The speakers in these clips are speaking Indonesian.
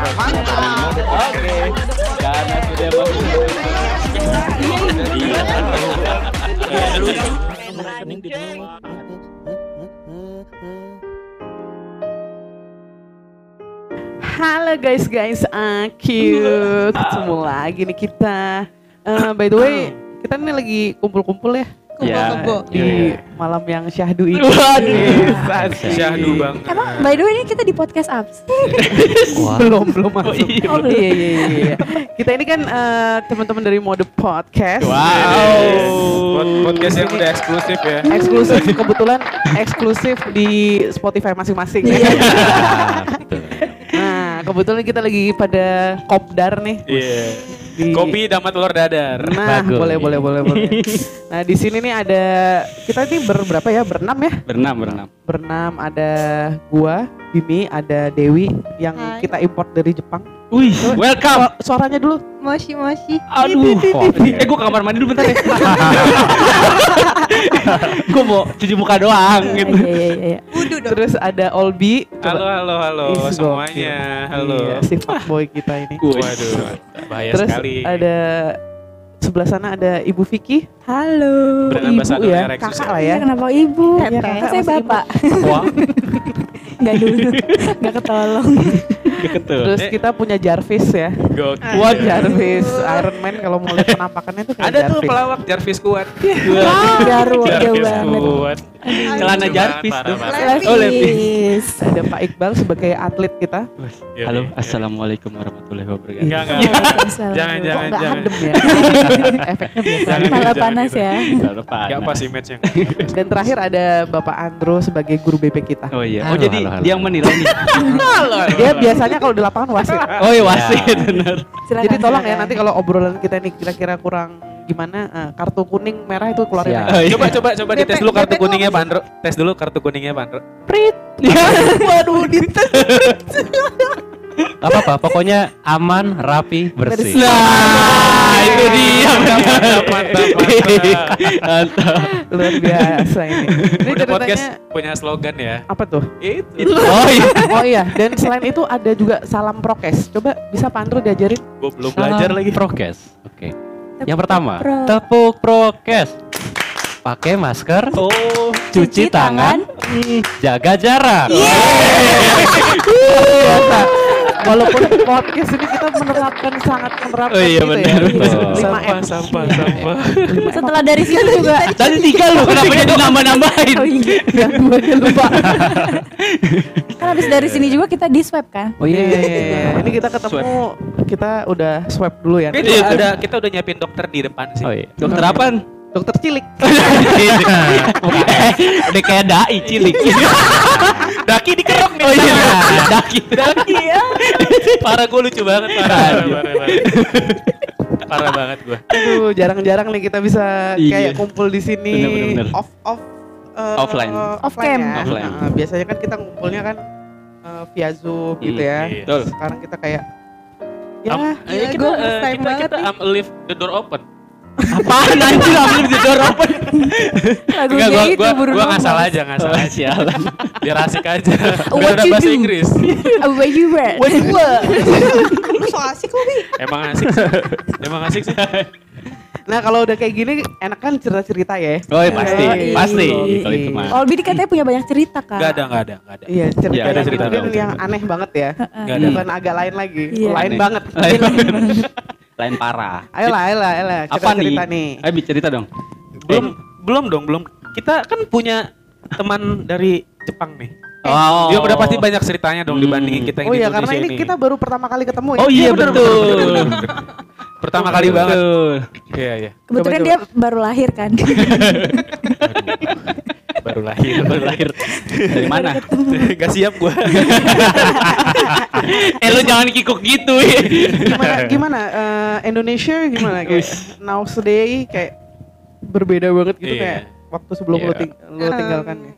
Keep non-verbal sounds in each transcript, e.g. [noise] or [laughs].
Halo guys guys, aku ketemu lagi nih kita. Eh, by the way, kita ini lagi kumpul-kumpul ya Ya, Kumpul-kumpul. di malam yang syahdu ini. Waduh. Syahdu banget. Emang by the way ini kita di podcast apa sih? [laughs] belum belum masuk. iya. Oh iya iya iya. iya. Kita ini kan eh, teman-teman dari mode podcast. Wow. Pod- Podcast yang udah eksklusif ya. Eksklusif kebetulan eksklusif di Spotify masing-masing. Iya. [laughs] Nah, kebetulan kita lagi pada kopdar nih. Iya. Di- Kopi damat telur dadar. Nah, Bagus. boleh boleh boleh boleh. [laughs] Nah, di sini nih ada kita ini berberapa ya? Berenam ya? Berenam, berenam. Berenam ada gua, Bimi, ada Dewi yang Hai. kita import dari Jepang. Wih, welcome. Su- suaranya dulu. Moshi moshi. Aduh, kok. Eh, gue ke kamar mandi dulu bentar ya. [laughs] gue mau cuci muka doang gitu. Iya iya iya. Wudu dong. Terus ada Olbi. Halo halo halo Ih, semuanya. Halo. Iya, si fuckboy kita ini. Waduh, bahaya Terus sekali. ada sebelah sana ada Ibu Vicky. Halo. Brand Ibu ya, kakak ya. lah Iya ya. kenapa ibu? Iya, Kan kakak saya bapak. Wah, [laughs] Enggak dulu. Enggak ketolong. Deket tuh. Terus Eh. kita punya Jarvis ya. Gokil. Wah Jarvis Iron Man kalau mau lihat penampakannya tuh kayak Ada tuh Jarvis. pelawak Jarvis kuat. Jaru jauh Jarvis banget. kuat. Celana Jarvis tuh. parah, Levis. Oh, Levis. Ada Pak Iqbal sebagai atlet kita. Iya, Halo, iya. assalamualum warahmatullahi wabarakatuh. Enggak enggak. Waalaikumsalam. Jangan jangan jangan. adem ya? [laughs] Efeknya biasa. Jangan. Malah Jangan panas ya. Enggak Enggak pas image-nya. [laughs] Dan terakhir ada Bapak Andro sebagai guru BP kita. Oh iya. Oh jadi dia yang menilai nih. [laughs] Dia biasanya kalau di lapangan wasit. [laughs] Oh iya wasit benar. Silakan, Jadi tolong ya nanti kalau obrolan kita ini kira-kira kurang gimana eh, kartu kuning merah itu keluarin Siap. aja. Oh, iya. Coba coba coba dites dulu kartu kuningnya Pak Andro. Tes dulu kartu kuningnya Pak Andro. Prit. [laughs] Waduh dites. [laughs] apa apa pokoknya aman rapi bersih Nah, itu dia. Mantap. Luar biasa ini. Ini Udah podcast punya slogan ya. apa tuh? Itu. Oh iya. Oh iya, dan selain itu ada juga salam prokes. Coba bisa Pak Andro diajarin? Gue belum belajar lagi. prokes oke yang pertama pro- tepuk prokes pakai masker Oh, cuci tangan Hmm. jaga jarak Biasa. Walaupun podcast ini kita menerapkan sangat menerapkan Oh iya, gitu benar, ya. 5M. sampah, sampah, sampah. Setelah dari situ juga. Tadi tiga loh, kenapa jadi nambah-nambahin? Oh iya. Yang dua aja lupa. Kan habis dari sini juga kita di swab kan? oh Iya, iya iya, iya. Ini kita ketemu, kita udah swab dulu ya. Iya, ada kita udah nyiapin dokter di depan sih. oh iya Dokter apaan? Dokter cilik. [laughs] Udah kayak dai cilik. Daki dikerok nih. Oh iya, daki. Daki ya. Parah gue lucu banget parah. Parah, parah, parah. Parah banget gue. Aduh, jarang-jarang nih kita bisa Iya. kayak kumpul di sini Bener, bener, bener. off off eh, Offline. Off cam. ya. Offline. Nah, biasanya kan kita ngumpulnya kan eh, via Zoom gitu ya. iya. Betul. Sekarang kita kayak ya Gila, eh, kita, gua first time kita, banget kita nih. am leave the door open. Apaan anjir ambil door open? Lagunya Enggak, gua, itu gua, Bruno gua ngasal aja, ngasal Oh, aja. sialan. Biar asik aja. [laughs] Biar you bahasa? Inggris. [laughs] Oh, where you were? Lu so asik kok, Bi. Emang asik sih. Emang asik sih. Nah, kalau udah kayak gini enak kan cerita-cerita ya. Oh iya pasti, Yoi. pasti. Yoi. Kalau itu mah. Olbi katanya punya banyak cerita kan? Enggak ada, enggak ada, enggak ada. Iya, cerita Iya, ada yang cerita dong. yang aneh banget ya. Enggak ada. Bukan agak lain lagi. Iya. Lain Aneh. banget. Lain [laughs] Lain parah. Ayolah, ayolah, ayolah. Apa nih? Cerita nih. Ayo Bi, cerita dong. Belum belum dong, belum. Kita kan punya teman dari Jepang nih. Oh. Dia udah pasti banyak ceritanya dong Hmm. dibandingin kita yang Oh di iya, Indonesia karena ini ini. kita baru pertama kali ketemu ya. Oh iya bener, betul. bener, bener. Pertama kali banget. Betul. Iya, iya. Kebetulan Coba, dia baru lahir kan? [laughs] [laughs] Baru lahir, Baru lahir. Dari mana? Gak siap gua. [laughs] eh lu jangan kikuk gitu. ya. Gimana gimana eh, Indonesia gimana [laughs] kayak nowadays kayak berbeda banget gitu Iya. kayak waktu sebelum lu, Iya. ting- lu tinggalkan ya.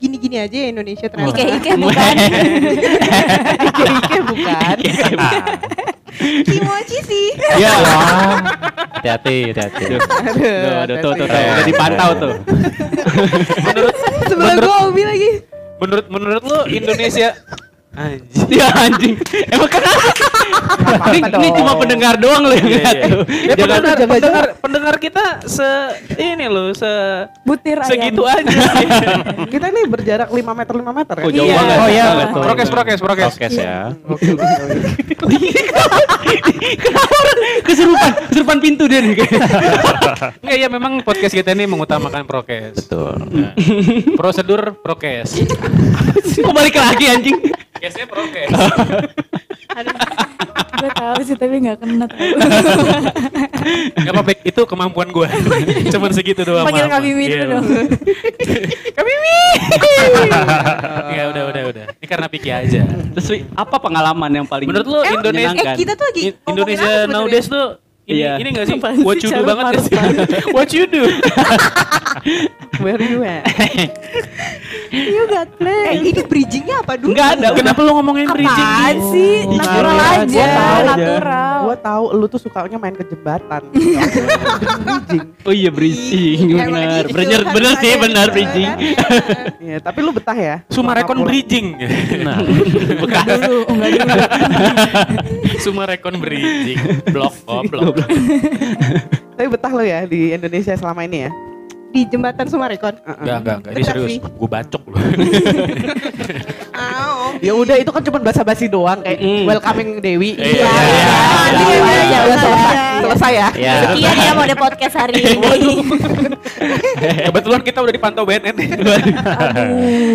Gini-gini aja ya Indonesia ternyata. Ike-ike bukan? Ike bukan. Kimochi sih. Iya. hati-hati hati-hati Aduh, aduh, tuh, tuh, tuh, udah dipantau tuh. menurut Sebelah gua lagi. menurut menurut lu Indonesia Anjing. Ya anjing. Emang kenapa? Ini, ini cuma pendengar doang loh yang Iya, lihat iya. tuh. Ya, pendengar, jaga pendengar, pendengar kita se ini loh se Butir ayam. segitu aja sih. [laughs] Kita ini berjarak 5 meter 5 meter kan? Oh, jauh Iya. banget. Oh, iya. Prokes, prokes, prokes. Prokes ya. Kenapa [laughs] kesurupan? Kesurupan pintu dia nih. [laughs] Enggak ya memang podcast kita ini mengutamakan prokes. Betul. Nah, prosedur prokes. Kok balik lagi anjing? Kesnya prokes. [laughs] Gue tahu sih tapi nggak kena tahu. Enggak apa-apa, itu kemampuan gue. [laughs] Cuman segitu doang. Panggil. Kak Mimi Iya. dulu dong. [laughs] Ya udah udah udah. Ini karena Piki aja. Terus apa pengalaman yang paling Menurut lu Emang Indonesia Eh kita tuh lagi In- Indonesia nowadays tuh ini Iya. ini gak sih Apaan what sih, you do banget gak sih? what you do? [laughs] [laughs] Where you at? [laughs] You got play. Eh ini bridgingnya apa dulu? Enggak ada. Kenapa lu ngomongin bridging? Apaan sih? Natural Iya, aja, gua tahu. natural. Gua tahu lu tuh sukanya main ke jembatan. Bridging. Oh iya bridging, benar. gitu, Bener, kan bener sih, benar gitu, bridging. kan? Iya, tapi lu betah ya? Sumarekon bridging. Nah, Bekas. Dulu, enggak dulu. Sumarekon bridging. Blok oh blok. [laughs] Tapi betah lu ya di Indonesia selama ini ya? Di jembatan Sumarekon. Enggak enggak enggak. Ini serius. Gue bacok. [laughs] Au. Ya udah itu kan cuma basa-basi doang kayak Mm. welcoming Dewi. Iya, iya, iya. iya, Iya, iya, iya, udah iya. selesai. Selesai ya? ya. Sekian ya mode podcast hari ini. [laughs] Kebetulan kita udah dipantau BNN.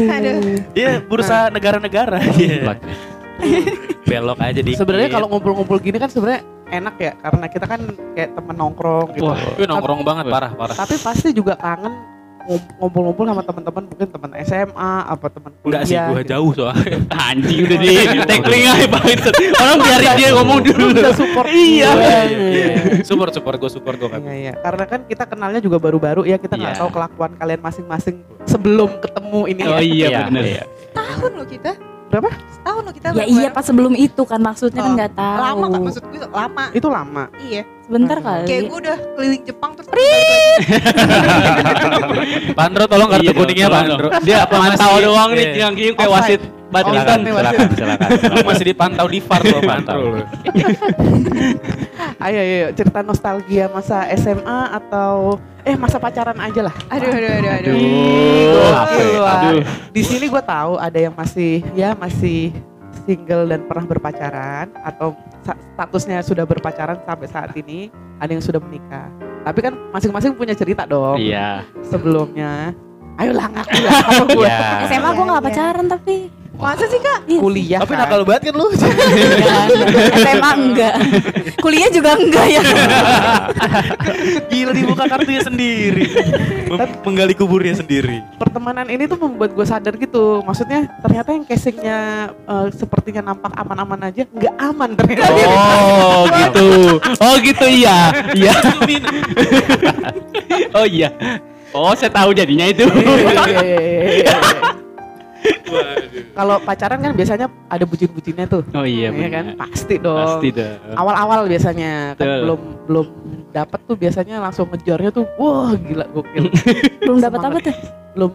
Aduh. Iya, bursa negara-negara. Iya. [laughs] Belok aja di. Sebenarnya kalau ngumpul-ngumpul gini kan sebenarnya enak ya karena kita kan kayak temen nongkrong gitu. Wah, itu nongkrong banget parah parah. Tapi pasti juga kangen ngum- ngumpul-ngumpul sama teman-teman mungkin teman SMA apa teman kuliah. Enggak sih, gue gitu. jauh soalnya. [laughs] Anjing udah di tackling aja Pak Vincent. Orang biarin dia ngomong dulu. Bisa support [laughs] Iya. Iya, Support support gue support gue Iya, iya. Karena kan kita kenalnya juga baru-baru ya kita nggak Iya. tahu kelakuan kalian masing-masing sebelum ketemu ini. Oh ya. iya Iya, benar. iya. Tahun loh kita. Berapa? Tahun loh kita. Ya iya pas sebelum itu kan maksudnya kan Oh, nggak tahu. Lama kok maksud gue lama. Itu lama. Iya. Sebentar kali. Kayak gue udah keliling Jepang terus lagi. [laughs] Pandro tolong kartu Iya kuningnya Pandro. dong. Dia pemantau Masih- doang nih iya. yang kayak wasit badminton. Silakan, silakan, Lu masih dipantau di VAR loh Pandro. lu. Ayo, ayo, ayo, cerita nostalgia masa SMA atau eh masa pacaran aja lah. Aduh aduh aduh aduh. Apa ya? Aduh. Di sini gue tahu ada yang masih ya masih single dan pernah berpacaran atau statusnya sudah berpacaran sampai saat ini, ada yang sudah menikah. Tapi kan masing-masing punya cerita dong Iya. sebelumnya. Ayolah ngaku lah sama gue. Ya. SMA gue nggak Iya. pacaran tapi Masa sih kak? Iya. Kuliah Tapi kan. nakal banget kan lu. Enggak. SMA enggak. Kuliah juga enggak ya. [laughs] Gila dibuka kartunya sendiri. Menggali kuburnya sendiri. pertemanan ini tuh membuat gue sadar gitu. Maksudnya ternyata yang casingnya eh, sepertinya nampak aman-aman aja, nggak aman ternyata. Oh [laughs] gitu. Oh gitu iya. Iya. [laughs] Oh iya. Oh saya tahu jadinya itu. Kalau pacaran kan biasanya ada bucin-bucinnya tuh. Oh iya Iya kan? Pasti dong. Pasti dong. Awal-awal biasanya kan belum belum dapat tuh biasanya langsung ngejarnya tuh wah gila gokil. Belum dapat apa tuh? belum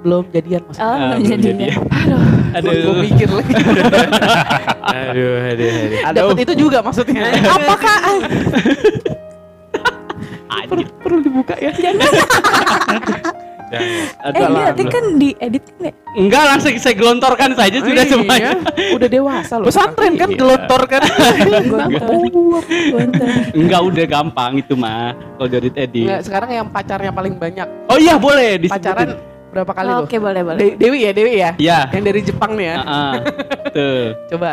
belum jadian maksudnya. Oh, Ah, belum jadian. jadian. Aduh, gue Aduh. mikir lagi. [laughs] Aduh, aduh, aduh. Dapat itu juga maksudnya. [laughs] Apakah perlu, perlu dibuka ya? [laughs] Aduh, Eh alah. nanti kan diedit kan ya? Enggak langsung saya gelontorkan saja sudah Iya, semuanya. Udah dewasa loh. Pesantren kan Iya. gelontor kan. Gontor. Gontor. Enggak udah gampang itu mah kalau dari tadi. Nggak, sekarang yang pacarnya paling banyak. Oh iya boleh disebutin. Pacaran berapa kali loh? Oke boleh boleh. De- Dewi ya, Dewi ya? Iya. Yang dari Jepang nih ya. Heeh. Tuh. Coba.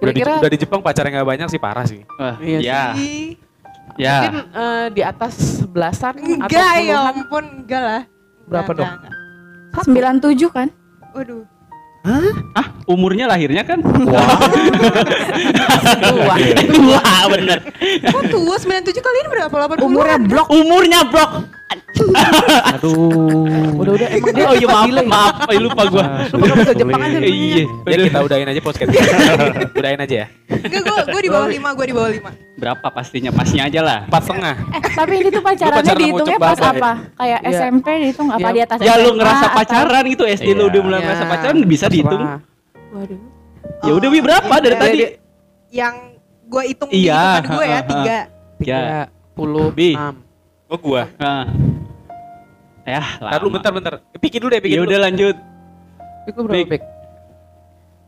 Udah di, udah di Jepang pacarnya nggak banyak sih parah sih. Wah, Iya ya. Ih, Ya. mungkin eh, di atas belasan atau Enggak ya puluhan. ampun, enggak lah. Berapa dong? enggak. 97 kan? Waduh. Ah, umurnya lahirnya kan? [laughs] Wah. [laughs] Wah, bener. Kok tua 97 kalian berapa? 80 Umurnya blok. Umurnya blok. Aduh. Udah udah emang dia oh iya maaf delay. maaf lupa gua. Lupa bisa Jepang aja. Iya, iya. Ya kita udahin aja podcast. [laughs] udahin aja ya. Enggak gua gua di bawah 5, gua di bawah 5. Berapa pastinya? Pasnya aja lah. 4,5. Eh, tapi ini tuh pacarannya pacaran dihitungnya pas apa? Kayak ya. SMP dihitung apa ya. di atas? Ya lu ngerasa pacaran gitu SD lu udah mulai iya. ngerasa pacaran bisa dihitung. Waduh. Ya udah wi oh, berapa dari tadi? Yang gua hitung di iya, gua ya, 3. 3. 10 6 Oh gua. Nah. Ya, lah. Ntar lu bentar bentar. Pikir dulu deh, pikir Ya dulu. udah lanjut. Itu berapa, Bik. Bek?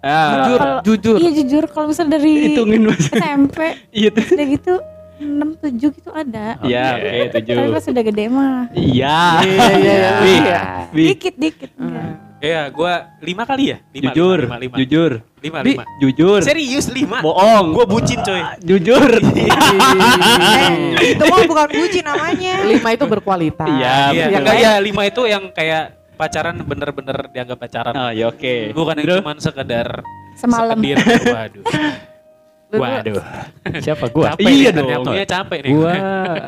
Ah, Jujur, Kalau- jujur. Iya jujur kalau misal dari hitungin Mas. SMP [laughs] Iya tuh. udah gitu 6 7 gitu ada. Iya, oke, tujuh. Tapi pas udah gede mah Iya. Iya, iya, iya. Iya. Dikit dikit. enggak. Iya, gua lima kali ya? Lima, jujur, lima, lima, lima. jujur, Lima, lima. jujur. Serius lima? Bohong. Gua bucin coy. jujur. [laughs] Eh, itu mah bukan puji namanya. Lima itu berkualitas. Iya, Iya, enggak ya lima itu yang kayak pacaran bener-bener dianggap pacaran. Oh, ya oke. Bukan yang cuman sekedar Semalam. sekedir. Waduh. Waduh. Siapa gua? Capek Iya nih, dong. ternyata capek nih. Gua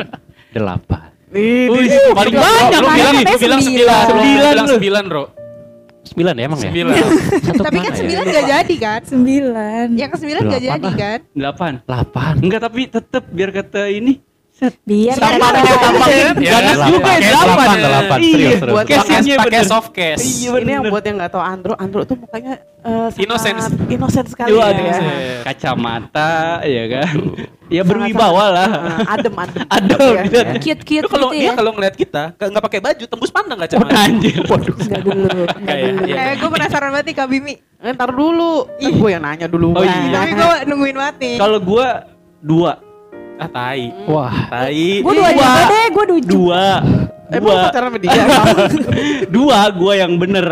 [laughs] delapan. Nih, nih. paling banyak lu bilang, sembilan. sembilan, sembilan, Bro. Sembilan ya emang ya? Sembilan. Tapi kan ya? sembilan gak jadi kan? Sembilan. Yang ke sembilan gak jadi kan? Delapan. Delapan. Enggak, tapi tetep biar kata ini. Biar tampaknya Ya, ganas delapan. juga ya, delapan. delapan. Iya, Serius, serius. buat Pakai casingnya pakai soft case. Iya, Ini yang buat yang nggak tahu Andro, Andro tuh mukanya eh, sangat Innocent. innocent sekali Iya, ya. innocent. Kacamata, ya kan. Ya berwibawa lah. Eh, adem, adem. [laughs] Adem, Ya, gitu. ya. cute cute Lu kalau gitu dia ya. kalau ngeliat kita nggak nggak pakai baju tembus pandang nggak Oh, cuman. anjir. Dulu, enggak Kayak, dulu. iya. Eh, gue penasaran banget nih Kak Bimi. Eh, Ntar dulu, kan gue yang nanya dulu. Oh, iya. Tapi gue nungguin nih. Kalau gua dua, Ah tai. Wah. Tai. Gue dua juga deh, gue dua. dua, Emang dua, pacaran sama dia? [laughs] dua. Gua yang bener,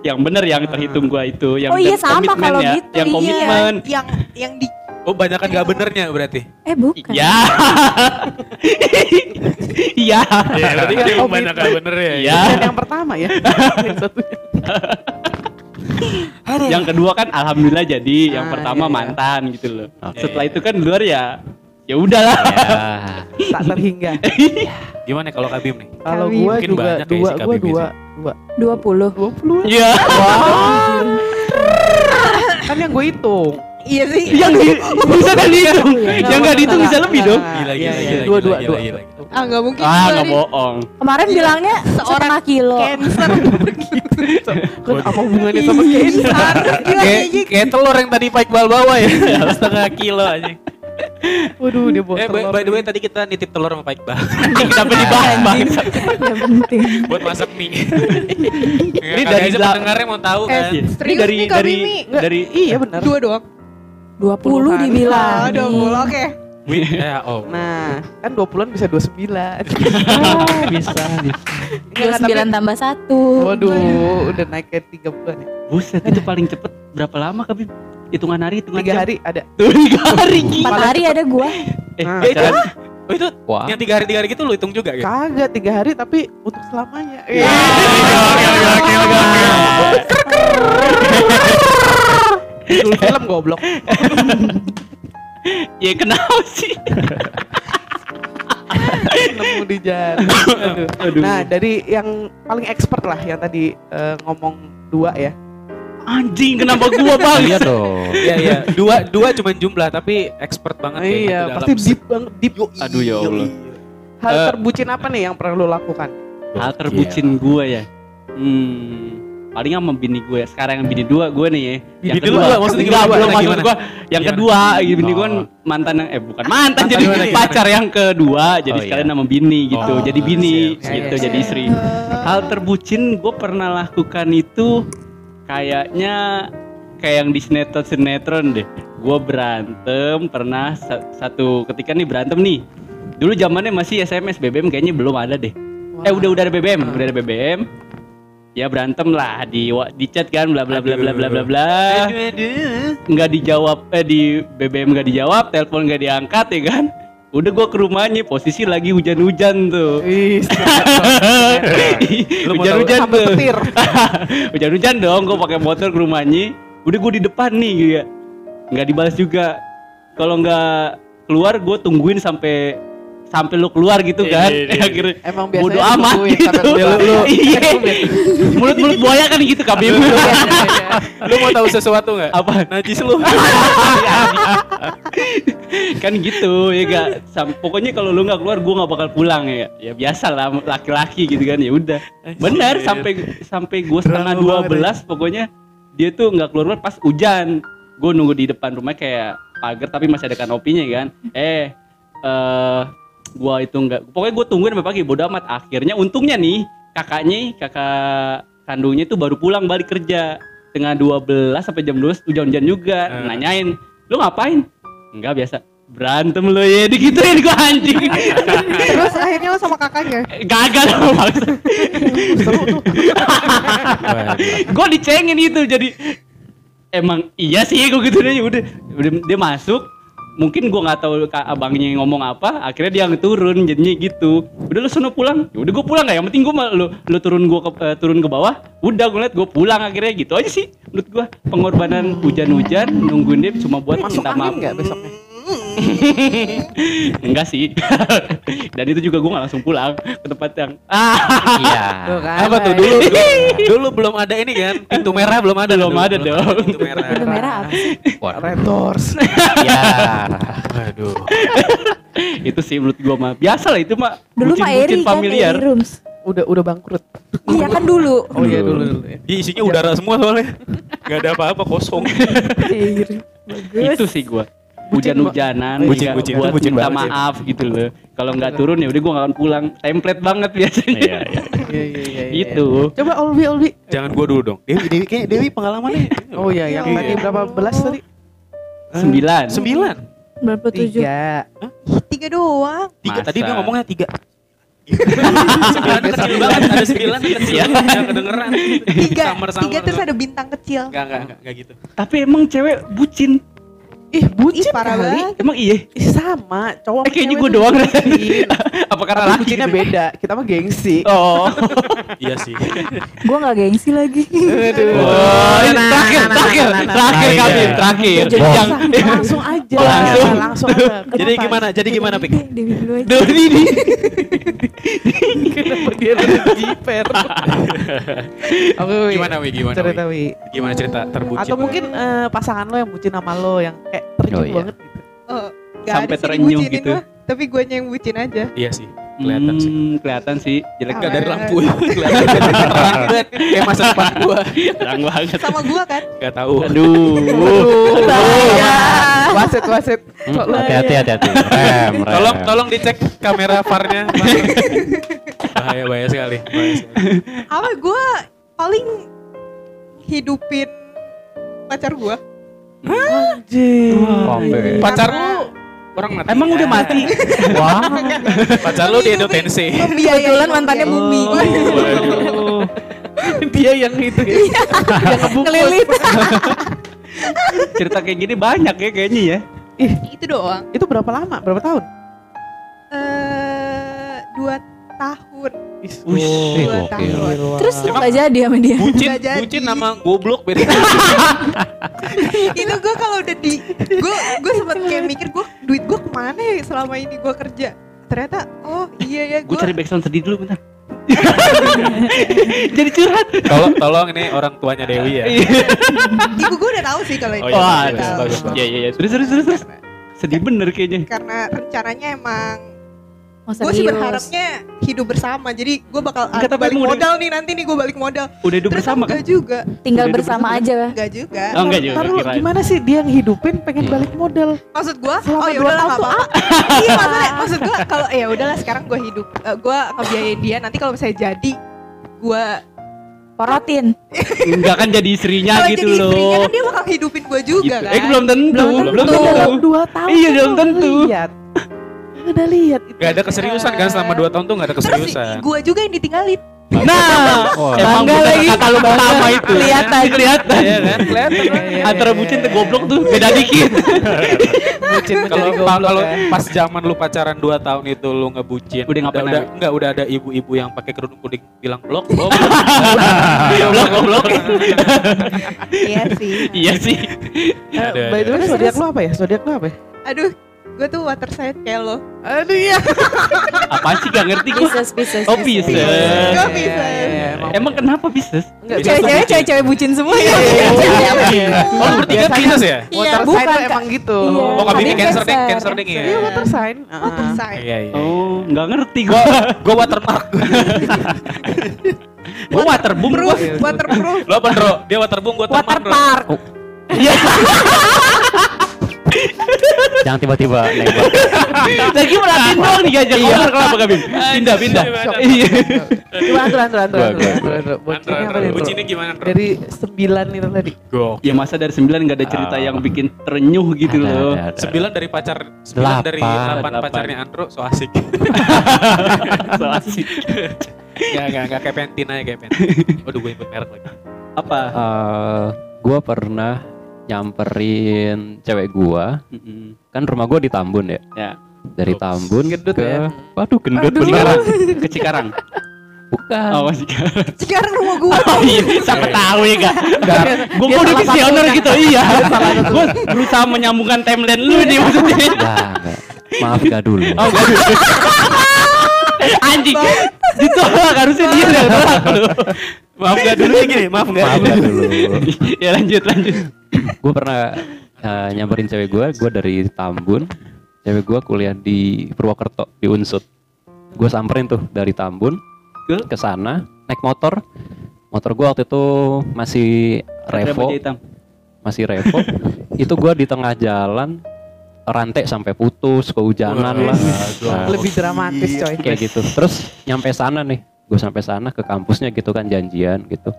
yang bener yang terhitung gua itu, yang Oh iya, sama komitmen kalau ya, gitu, yang iya. komitmen. yang yang di Oh banyak kan nggak benernya berarti. Eh bukan. [laughs] Ya, iya, Iya, berarti kan Oh, emang banyak nggak bener ya. Iya. Yang pertama ya. [laughs] Yang satunya. yang kedua kan alhamdulillah jadi, yang Ah, pertama iya, iya. mantan gitu loh. Setelah itu kan luar ya, ya udahlah. Ya. [laughs] Tak terhingga. Gimana kalau Kabim nih? Kalau gue Mungkin juga banyak ya dua, gue Khabib dua, dua, Dua puluh. dua puluh. Iya. Kan yang gue hitung. iya sih. yang di, bisa kan dihitung, yang nggak dihitung bisa lebih dong. Gila, Iya, gila, iya. gila, Dua, dua, dua. Ah nggak mungkin. Ah, gua nggak bohong. Kemarin Iya. bilangnya Seorang kilo. Cancer. [laughs] Kan apa hubungannya sama cancer? Kayak gitu. kayak telur yang tadi Pak Iqbal bawa ya. Setengah kilo aja. Waduh, dia bawa Eh by, telur. by the way tadi kita nitip telur sama Pak Iqbal. [laughs] [laughs] Kenapa dibahas bang? Gak penting. buat masak mie. [laughs] Ini dari pendengarnya mau tahu Eh, kan. Ini Serius dari dari dari iya benar. Dua doang. Dua puluh Puluhan. dibilang. Dua puluh. Oke. Wih, ya oh. Nah, kan 20-an bisa 29. Ah, bisa, bisa. Dua sembilan tambah satu. Waduh, udah naik ke 3 bulan ya. Buset itu paling cepet berapa lama Kabim? Hitungan hari, hitungan 3 jam? hari ada. [laughs] Tiga hari. Empat hari ada gua. Eh, Nah, Ya, itu, pacaran- oh, itu Wah. yang tiga hari tiga hari gitu lu hitung juga gitu. Kagak 3 hari tapi untuk selamanya. Iya. oke, oke, oke, oke. Judul film goblok. [laughs] ya kenapa sih? Nemu di jalan. Aduh. Aduh. Nah, dari yang paling expert lah yang tadi eh, ngomong dua ya. Anjing kenapa gua bang? Iya dong. Iya iya. Dua dua cuma jumlah tapi expert banget kayaknya iya, ke dalam pasti deep banget, deep. Aduh ya Allah. Hal Eh. terbucin apa nih yang pernah lo lakukan? Hal terbucin gua ya. Hmm. Paling sama bini gue ya. Sekarang yang bini dua gue nih ya. Yang Bini dua, maksudnya Enggak, gimana? belum Gimana? maksud gua. Yang Gimana? kedua, bini gue kan Oh. mantan yang eh bukan mantan, jadi gimana, gimana? pacar yang kedua. Jadi Oh, sekalian iya. nama bini gitu. Oh, jadi bini siap, siap, gitu, siap. jadi istri. Hal terbucin gue pernah lakukan itu kayaknya kayak yang di sinetron sinetron deh. Gue berantem pernah sa- satu ketika nih berantem nih. Dulu zamannya masih SMS BBM kayaknya belum ada deh. Eh udah udah ada BBM, udah ada BBM. Ya berantem lah di di chat kan bla bla bla bla bla bla bla. Nggak dijawab eh di BBM nggak dijawab, telepon nggak diangkat ya kan. Udah gua ke rumahnya posisi lagi hujan-hujan tuh. [laughs] Hujan-hujan tuh. petir. [laughs] Hujan-hujan dong, gua pakai motor ke rumahnya. Udah gua di depan nih gitu ya. Nggak dibalas juga. Kalau nggak keluar gua tungguin sampai sampai lu keluar gitu kan. Iya, iya, [laughs] iya. Akhirnya Emang biasanya bodo amat gitu. sampai lu- lu- [laughs] Iya. Mulut-mulut buaya kan gitu kabim. [laughs] Lu mau tahu sesuatu nggak? Apa? Najis lu. kan gitu ya gak Sam- pokoknya kalau lu nggak keluar gua nggak bakal pulang ya ya biasa lah laki-laki gitu kan ya udah bener sampai sampai gua setengah Drama dua belas pokoknya dia tuh nggak keluar pas hujan gue nunggu di depan rumah kayak pagar tapi masih ada kanopinya kan eh eh gua itu enggak pokoknya gue tungguin sampai pagi bodo amat. Akhirnya untungnya nih kakaknya kakak kandungnya itu baru pulang balik kerja. Tengah 12 sampai jam 12 hujan-hujan juga. Eh. nanyain lu ngapain? Enggak biasa. Berantem lo ya digituin gua anjing. [laughs] Terus akhirnya lo sama kakaknya. gagal maksud. [laughs] Gue dicengin itu jadi emang iya sih gue gitu deh udah udah dia masuk mungkin gue nggak tahu kak abangnya ngomong apa akhirnya dia yang turun jadinya gitu. Udah lu sono pulang? Ya udah gue pulang gak yang penting gue lu lu turun gue ke eh, turun ke bawah. Udah gue liat gue pulang akhirnya gitu aja sih menurut gue pengorbanan hujan-hujan nungguin dia cuma buat Masuk minta maaf. nggak besoknya? [laughs] enggak sih [laughs] dan itu juga gue gak langsung pulang ke tempat yang ah [laughs] Iya. Tuh kan, Apa tuh dulu, dulu dulu belum ada ini kan pintu merah belum ada Belum dulu. ada dong. Pintu merah. Pintu merah apa sih? Red Doors. Ya. Aduh. itu sih menurut gua mah biasa lah itu mah Dulu mah Eri kan, familiar Eri Rooms. Udah udah bangkrut. Iya kan dulu. Oh iya dulu dulu ya. Di isinya udara semua soalnya. Gak ada apa-apa kosong. itu sih gua hujan-hujanan Bucin, juga bucin, buat itu bucin minta banget sih. maaf gitu loh kalau nggak turun ya udah gua nggak akan pulang template banget biasanya Iya, iya. Iya iya iya. iya. itu Coba Olvi Olvi. Jangan gua dulu dong. Dewi, Dewi kayak Dewi pengalamannya. Oh iya yang Iya. tadi berapa belas tadi? sembilan Sembilan. 97. Tiga. Tiga doang. Tiga. Masa? Tadi dia ngomongnya tiga. sembilan kecil banget. Ada sembilan kecil. Yang kedengeran. Tiga. Tiga terus ada bintang kecil. Enggak, enggak, enggak gitu. tapi emang cewek bucin Ih bucin Ih, parah kali. banget. emang iya Ih, sama cowok. eh, kayaknya cewek doang [laughs] apa karena Tapi laki bucinnya gitu? beda. Kita mah gengsi. oh [laughs] Iya sih. Gua nggak gengsi lagi. Aduh. Oh, terakhir, terakhir, terakhir nah, kami, terakhir. Jadi Yang langsung aja. Oh, langsung. langsung aja. [laughs] Jadi gimana? Jadi gimana, Pik? Dewi dulu aja. Ini. Kenapa dia lebih jiper? Oke. Gimana, Wi? Gimana, Cerita Wi? Wi. Gimana cerita terbucin? Atau mungkin eh, pasangan lo yang bucin sama lo yang kayak terjun Oh, iya. banget gitu. Oh, gak Sampai sih terenyuh gitu. mah. Tapi gue yang bucin aja. Iya sih. Kelihatan sih. Hmm, kelihatan sih. Jelek gak dari lampu. [laughs] Kelihatan banget kayak masa depan gua. terang banget. Sama gue kan. Enggak tahu. Aduh. Bahaya. Wasit wasit. Hmm, Kok lo- Hati-hati, hati-hati. Rem, rem. Tolong tolong dicek kamera VAR-nya. bahaya bahaya sekali. Bahaya sekali. Apa gue paling hidupin pacar gue. Anjir. Pacar lu orang mati. Emang udah mati? Wah. Pacar lu di Indotense. Kebetulan mantannya bumi. Oh. Dia yang itu ya. yang ngebungkus. Ngelilit. Cerita kayak gini banyak ya kayaknya ya. Itu doang. Itu berapa lama? Berapa tahun? Eh dua tahun. Wih, gokil. Terus lu nggak jadi sama dia. Bucin, jadi. bucin nama goblok beda. itu gue kalau udah di gue gue sempet kayak mikir gue duit gue ke mana ya selama ini gue kerja ternyata oh iya ya Gue gue cari background sedih dulu bentar. [laughs] Jadi curhat. tolong tolong ini orang tuanya Dewi ya. ibu gue udah tahu sih kalau itu Oh, iya, Wah. Iya iya iya. Terus terus terus terus. Sedih bener kayaknya. karena rencananya emang Oh, gue sih berharapnya hidup bersama jadi gue bakal Enggak, tapi balik udah- modal nih nanti nih gue balik modal Udah hidup Terus bersama kan? juga Tinggal Udah bersama hidup aja. enggak juga Oh enggak juga. Kirain. gimana sih dia yang hidupin pengen Hmm. balik modal? maksud gue oh ya dua udahlah tuh apa-apa [laughs] iya maksudnya maksud gue kalau ya udahlah sekarang gue hidup gue ngebiayain dia nanti kalau misalnya jadi gue Porotin. Enggak kan jadi istrinya kalau gitu jadi istrinya loh. kan dia bakal hidupin gue juga Gitu. kan Eh belum tentu. Belum Belum tentu. tentu. Dalam dua tahun. Iya, kan belum tentu. Lihat. Udah lihat itu. Gak ada keseriusan kan selama 2 tahun tuh gak ada terus keseriusan. gue juga yang ditinggalin Nah, Wah. emang Bangga bener lagi. kata lu pertama itu. Kelihatan. kelihatan. Iya kan? Kelihatan. Iya, iya, Antara bucin tuh goblok tuh beda dikit. Bucin Kalau goblok kalau ya. pas zaman lu pacaran 2 tahun itu lu ngebucin. Udah ngapain udah, enggak udah ada ibu-ibu yang pakai kerudung kuning bilang blok blok. [laughs] Goblok goblok. iya sih Iya sih. Ada, by the way ada. zodiak lo apa ya? Zodiak lo apa ya? aduh gue tuh water sign kayak lo Aduh iya. [laughs] Apaan sih gak ngerti gua. Pisces, Pisces. Oh, Pisces. Gue bisa. Emang kenapa Pisces? Cewek-cewek, cewek-cewek bucin semua ya. Oh, lu bertiga Biasanya- Pisces ya? Iya, Water sign bukan, tuh emang gitu. Iya. Oh, kami ini cancer ding, Cancer. ding ya. Iya water sign. water Ah. sign Iya iya. Oh, nggak ngerti gua. gua watermark. Gua waterboom proof waterproof Lu apa, Bro? Dia waterboom, gua Water watermark. [laughs] Jangan tiba-tiba nembak. [laughs] Lagi merhatiin doang nih gajah koper kenapa Gabin? Pindah, pindah. Iya. Coba gua. Andro, Andro. Bucinnya apa nih? Bucinnya gimana? Dari sembilan itu tadi. Gok. Ya masa dari 9 nggak ada cerita yang bikin terenyuh gitu loh. Sembilan dari pacar, sembilan dari Delapan. pacarnya Andro, so asik. [laughs] So asik. ya nggak nggak kayak pentin aja kayak pentin. [laughs] Waduh gue ikut merek lagi. Apa? Eh, gua pernah nyamperin cewek gua Mm-mm. kan rumah gua di Tambun ya Ya. dari Ups. Tambun Gendut ke ya. waduh gendut Aduh. beneran Ke Cikarang. bukan Oh, Cikarang. Sekarang rumah gua. Oh iya, [laughs] siapa tahu ya kak? Gue Dia udah visioner satunya. gitu, iya. [laughs] Gue berusaha menyambungkan timeline lu nih maksudnya. Enggak, enggak. maaf gak dulu Oh, enggak dulu. Anjing. Ditolak harusnya dia yang tolak lu. Maaf nggak dulu ya gini, maaf nggak. maaf gak dulu [laughs] Ya lanjut, lanjut. Gue pernah eh, nyamperin cewek gue gue dari Tambun. Cewek gue kuliah di Purwokerto di Unsut. Gue samperin tuh dari Tambun Ke? ke sana naik motor. Motor gue waktu itu masih Revo. masih Revo. [laughs] Itu gue di tengah jalan rantai sampai putus kehujanan lah. Nah, Lebih dramatis coy. kayak gitu. Terus nyampe sana nih gue sampai sana ke kampusnya gitu kan janjian gitu.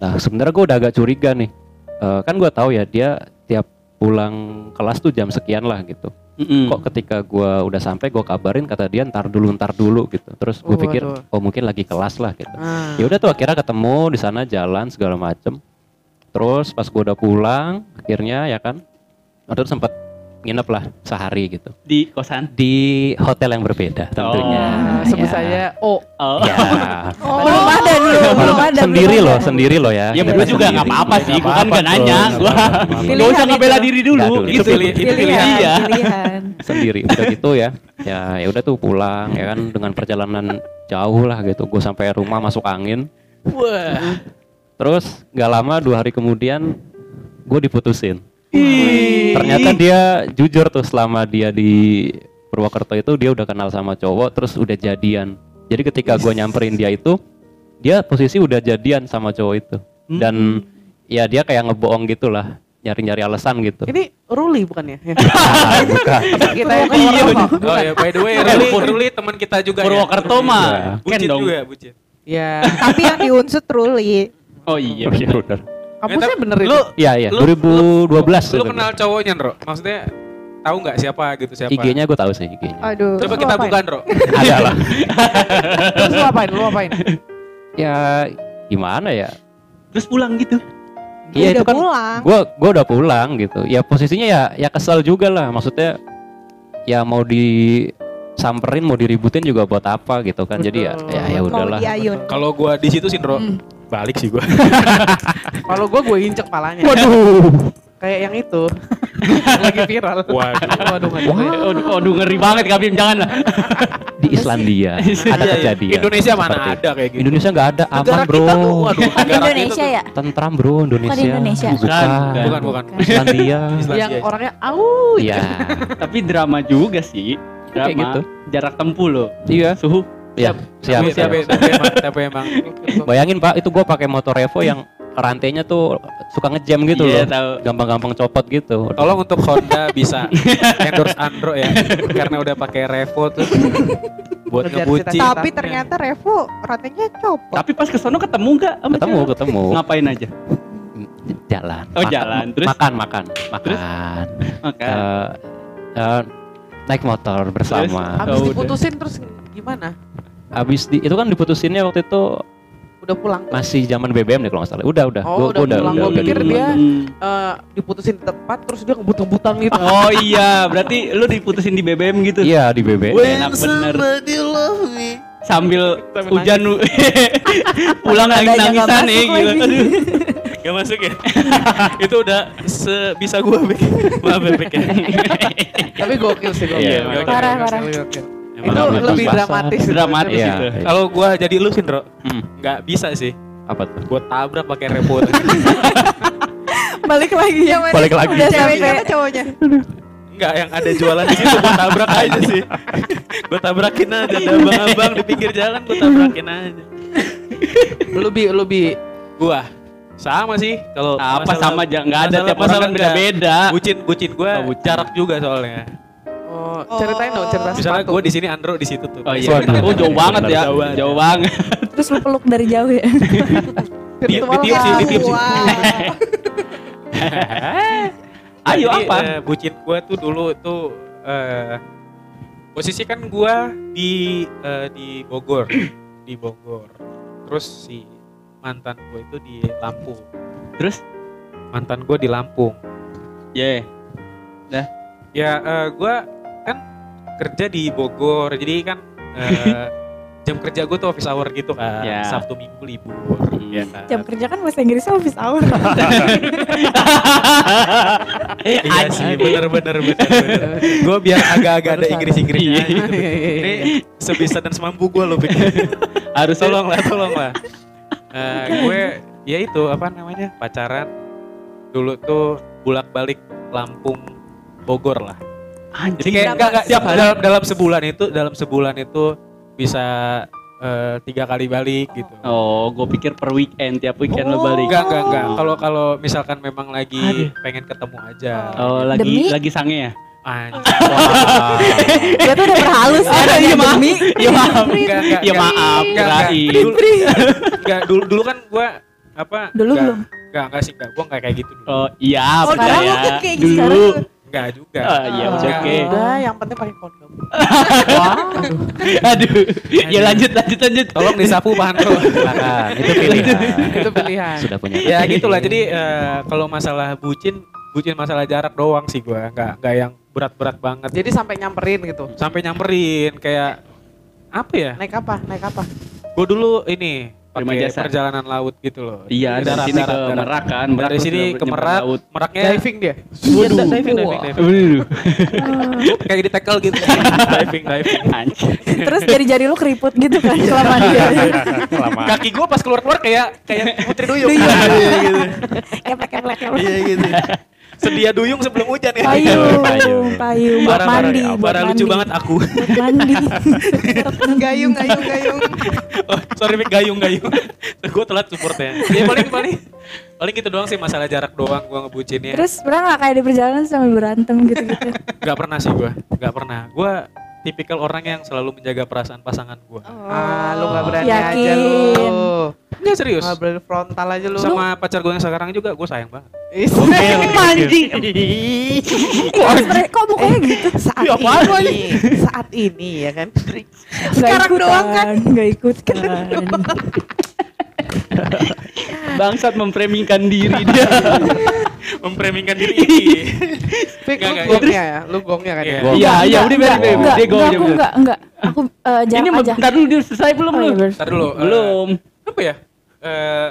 Nah sebenarnya gue udah agak curiga nih Eh, kan gue tahu ya dia tiap pulang kelas tuh jam sekian lah gitu Mm-mm. kok ketika gue udah sampai gue kabarin kata dia ntar dulu ntar dulu gitu terus gue Oh, pikir waduh. oh mungkin lagi kelas lah gitu Ah. ya udah tuh akhirnya ketemu di sana jalan segala macem terus pas gue udah pulang akhirnya ya kan itu sempat nginep lah sehari gitu di kosan. di hotel yang berbeda tentunya Ah, sebut Ya. saya Oh. [laughs] Oh. ya Oh, belum ada dulu, belum ada. sendiri belum loh ada. sendiri loh ya Ya gue juga nggak apa-apa sih, gue kan Nggak nggak nanya, gue nggak usah ngebela diri dulu, gitu. Itu pilih- itu Pilihan, Iya. pilihan. [laughs] sendiri udah gitu ya ya ya udah tuh pulang ya kan dengan perjalanan jauh lah gitu gue sampai rumah masuk angin Wah. terus nggak lama dua hari kemudian gue diputusin ternyata dia jujur tuh selama dia di Purwokerto itu dia udah kenal sama cowok terus udah jadian jadi ketika gue nyamperin dia itu dia posisi udah jadian sama cowok itu dan ya dia kayak ngebohong gitulah nyari-nyari alasan gitu Ini Ruli bukan ya? [laughs] Ya. Ah, bukan Kita yang Iya, Purwokerto. Oh ya, by the way, Ruli, Ruli teman kita juga Purwokerto ya. mah Iya. Bucin Ken dong. juga, bucin. Ya. Tapi yang diunsut Ruli. Oh iya. Oh, iya bener. bener. Kampusnya bener itu. Lu Iya iya Lu- 2012 lu kenal cowoknya, Bro? Maksudnya tahu nggak siapa gitu siapa? IG-nya gue tahu sih IG-nya. Aduh. Coba Terus kita lu buka? Bro. [laughs] Ada lah. Terus lu apain? Lu apain? Ya gimana ya? Terus pulang gitu. Iya itu Udah kan pulang. gue gue udah pulang gitu. Ya posisinya ya ya kesel juga lah. Maksudnya ya mau disamperin mau diributin juga buat apa gitu kan. Jadi ya ya ya udahlah. Kalau gua di situ sih, Bro. Balik sih gua. [laughs] Kalau gue gue injek palanya. Waduh. Kayak yang itu. Lagi viral. [laughs] Waduh. Waduh, waduh. Waduh, waduh ngeri banget Kabim, jangan lah. Di Islandia [laughs] ada Iya, iya. kejadian. Indonesia mana seperti ada kayak gitu. Indonesia nggak ada aman Negara bro. kita tuh, waduh, Indonesia tuh- ya? Tentram bro Indonesia. Indonesia? Bukan. Bukan, Bukan, bukan. Islandia. Islandia. Yang orangnya au. Iya. Tapi drama juga sih. Drama. Kayak gitu. Jarak tempuh loh. Iya. Suhu. Iya. Siap. Tapi, siap. tapi, tapi emang, tapi emang [laughs] Bayangin pak, itu gue pakai motor Revo yang rantainya tuh suka ngejam gitu Iya, loh, tahu. gampang-gampang copot gitu. tolong untuk Honda [laughs] bisa endorse Andro ya karena udah pakai Revo tuh buat cita-cita. Tapi ternyata Revo rantainya copot. Tapi pas ke sono ketemu nggak sama Ketemu, cewek? ketemu. Ngapain aja? Jalan. Oh, jalan. Terus? makan, makan, Terus? makan. Maka Eh, eh, naik motor bersama. Habis Oh, udah. diputusin terus gimana? Habis di, itu kan diputusinnya waktu itu Udah pulang. masih zaman BBM deh kalau nggak salah. Udah, udah. Oh, Gua- udah gua pulang. Gua udah pikir dia Hmm. eh, diputusin di tempat terus dia ngebut-ngebutan gitu. Oh iya, berarti lu diputusin di BBM gitu. Iya di BBM. Enak bener. Sambil hujan lu- [laughs] pulang lagi Nadanya nggak nangisan nih gitu. Aduh. [laughs] Gak masuk ya? [laughs] itu udah sebisa gua Bek. Maaf ya. Tapi gokil sih gokil. Iya, parah, parah. Itu lebih basah. dramatis. Dramatis Iya. itu. iya. Kalau gua jadi lu sih, Bro, Hmm, nggak bisa sih. apa tuh? Gua tabrak pakai Revo. [laughs] Balik lagi. Yang mana? Balik lagi. Udah atau cowoknya? Enggak, yang ada jualan di situ gua tabrak aja sih. [laughs] gua tabrakin aja ada abang-abang di pinggir jalan gua tabrakin aja. Lu bi, lu bi. Gua Sama sih kalau Apa masalah- sama aja nggak ada tiap orang kan beda-beda. Bucin bucin gue Oh, bucin. jarak juga soalnya. Oh, ceritain dong cerita Misalnya sepatu. gue di sini Andro di situ tuh. Oh iya. Oh jauh banget ya. Jauh banget. Jauh banget. Terus lu peluk dari jauh ya. [laughs] Ditiup sih, ditiup sih. [laughs] Ayo Jadi, apa? eh, bucin gue tuh dulu tuh eh, posisi kan gue di eh, di Bogor, [clears throat] di Bogor. Terus si mantan gue itu di Lampung. Terus? Mantan gue di Lampung. Ya. Ya gue kan kerja di Bogor, jadi kan eh, [laughs] jam kerja gue tuh office hour gitu kan, Ya. Sabtu Minggu libur, Hmm. ya kan. Jam kerja kan bahasa Inggrisnya office hour. [laughs] Iya sih, bener bener bener. bener. [laughs] gue biar agak-agak ada Barusan. Inggris-Inggrisnya. Iya. gitu. Iya, iya, Ini iya. sebisa dan semampu gue lo bikin. Harus tolong lah, tolong lah. Eh, gue ya itu apa namanya pacaran dulu tuh bolak-balik Lampung Bogor lah. Jadi kayak enggak enggak Siap, dalam, dalam sebulan itu dalam sebulan itu bisa eh, tiga kali balik gitu. Oh, gue pikir per weekend tiap weekend lo balik. Enggak enggak enggak. Kalau kalau misalkan memang lagi Aduh. pengen ketemu aja. Oh, lagi Demi? lagi sange ya? Anjir. Dia tuh udah berhalus ya. Ada, iya, maaf. Ya maaf. Enggak, enggak, Ya enggak. maaf, Enggak, enggak. kirain. Dulu, enggak, dulu, dulu kan gua apa? Dulu belum? Enggak, enggak sih, enggak. Gua enggak kayak gitu dulu. Oh, iya, Oh, sekarang mungkin kayak gitu Dulu. Enggak juga. Ah, iya, Ah, oke, oke. Udah, yang penting pakai kondom. Aduh. Ya lanjut, lanjut, lanjut. Tolong disapu Pak Andro. Silakan, itu pilihan. Itu pilihan. Sudah punya. ya gitulah. Jadi eh, kalau masalah bucin, bucin masalah jarak doang sih gua. Enggak enggak yang berat-berat banget. Jadi sampai nyamperin gitu. Sampai nyamperin kayak apa ya? Naik apa? Naik apa? Gue dulu ini Prima jasa. perjalanan laut gitu loh. Iya, dari Darat, sini darat, ke darat. Merak kan. Merak Dari sini ke Merak, laut. Meraknya Diving dia. Iya, diving, diving, diving. [laughs] Kayak di tackle gitu. [laughs] diving, diving. Anjir. Terus jari-jari lu keriput gitu kan selama dia. [laughs] Kaki gua pas keluar-keluar kayak kayak putri duyung. Duyung. Iya gitu. Keplek keplek keplek. Iya gitu. Sedia duyung sebelum hujan ya. Payung, [laughs] Payung. payung buat mandi, parah, buat lucu banget aku. Buat mandi. [laughs] Gayung, gayung, gayung. [laughs] Oh, sorry Mik, gayung gayung. gue telat supportnya. Ya paling paling paling gitu doang sih masalah jarak doang gua ngebucinnya. Terus pernah nggak kayak di perjalanan sambil berantem gitu-gitu? Gak pernah sih gua, gak pernah. Gua tipikal orang yang selalu menjaga perasaan pasangan gua. Ah, lu gak berani Yakin. aja lu. Enggak serius. Gak berani frontal aja lu. Sama pacar gue yang sekarang juga gue sayang banget. Is. [laughs] Anjing. Kok mukanya gitu? [laughs] saat Ya, apaan lu ini, saat ini ya kan. Sekarang doang kan? Gak ikut kan. [laughs] Bangsat memframingkan diri dia. [laughs] Mempremingkan diri [laughs] ini. Fik, Nggak, lu gongnya ya, lu gongnya kan ya. Iya. Iya, iya, udah enggak, Dia go, enggak, dia aku enggak, enggak. Aku eh, jarak Ini mau aja. bentar dulu dia selesai belum Oh, lu? iya, bener. Ntar dulu. eh, Belum. apa ya? Eh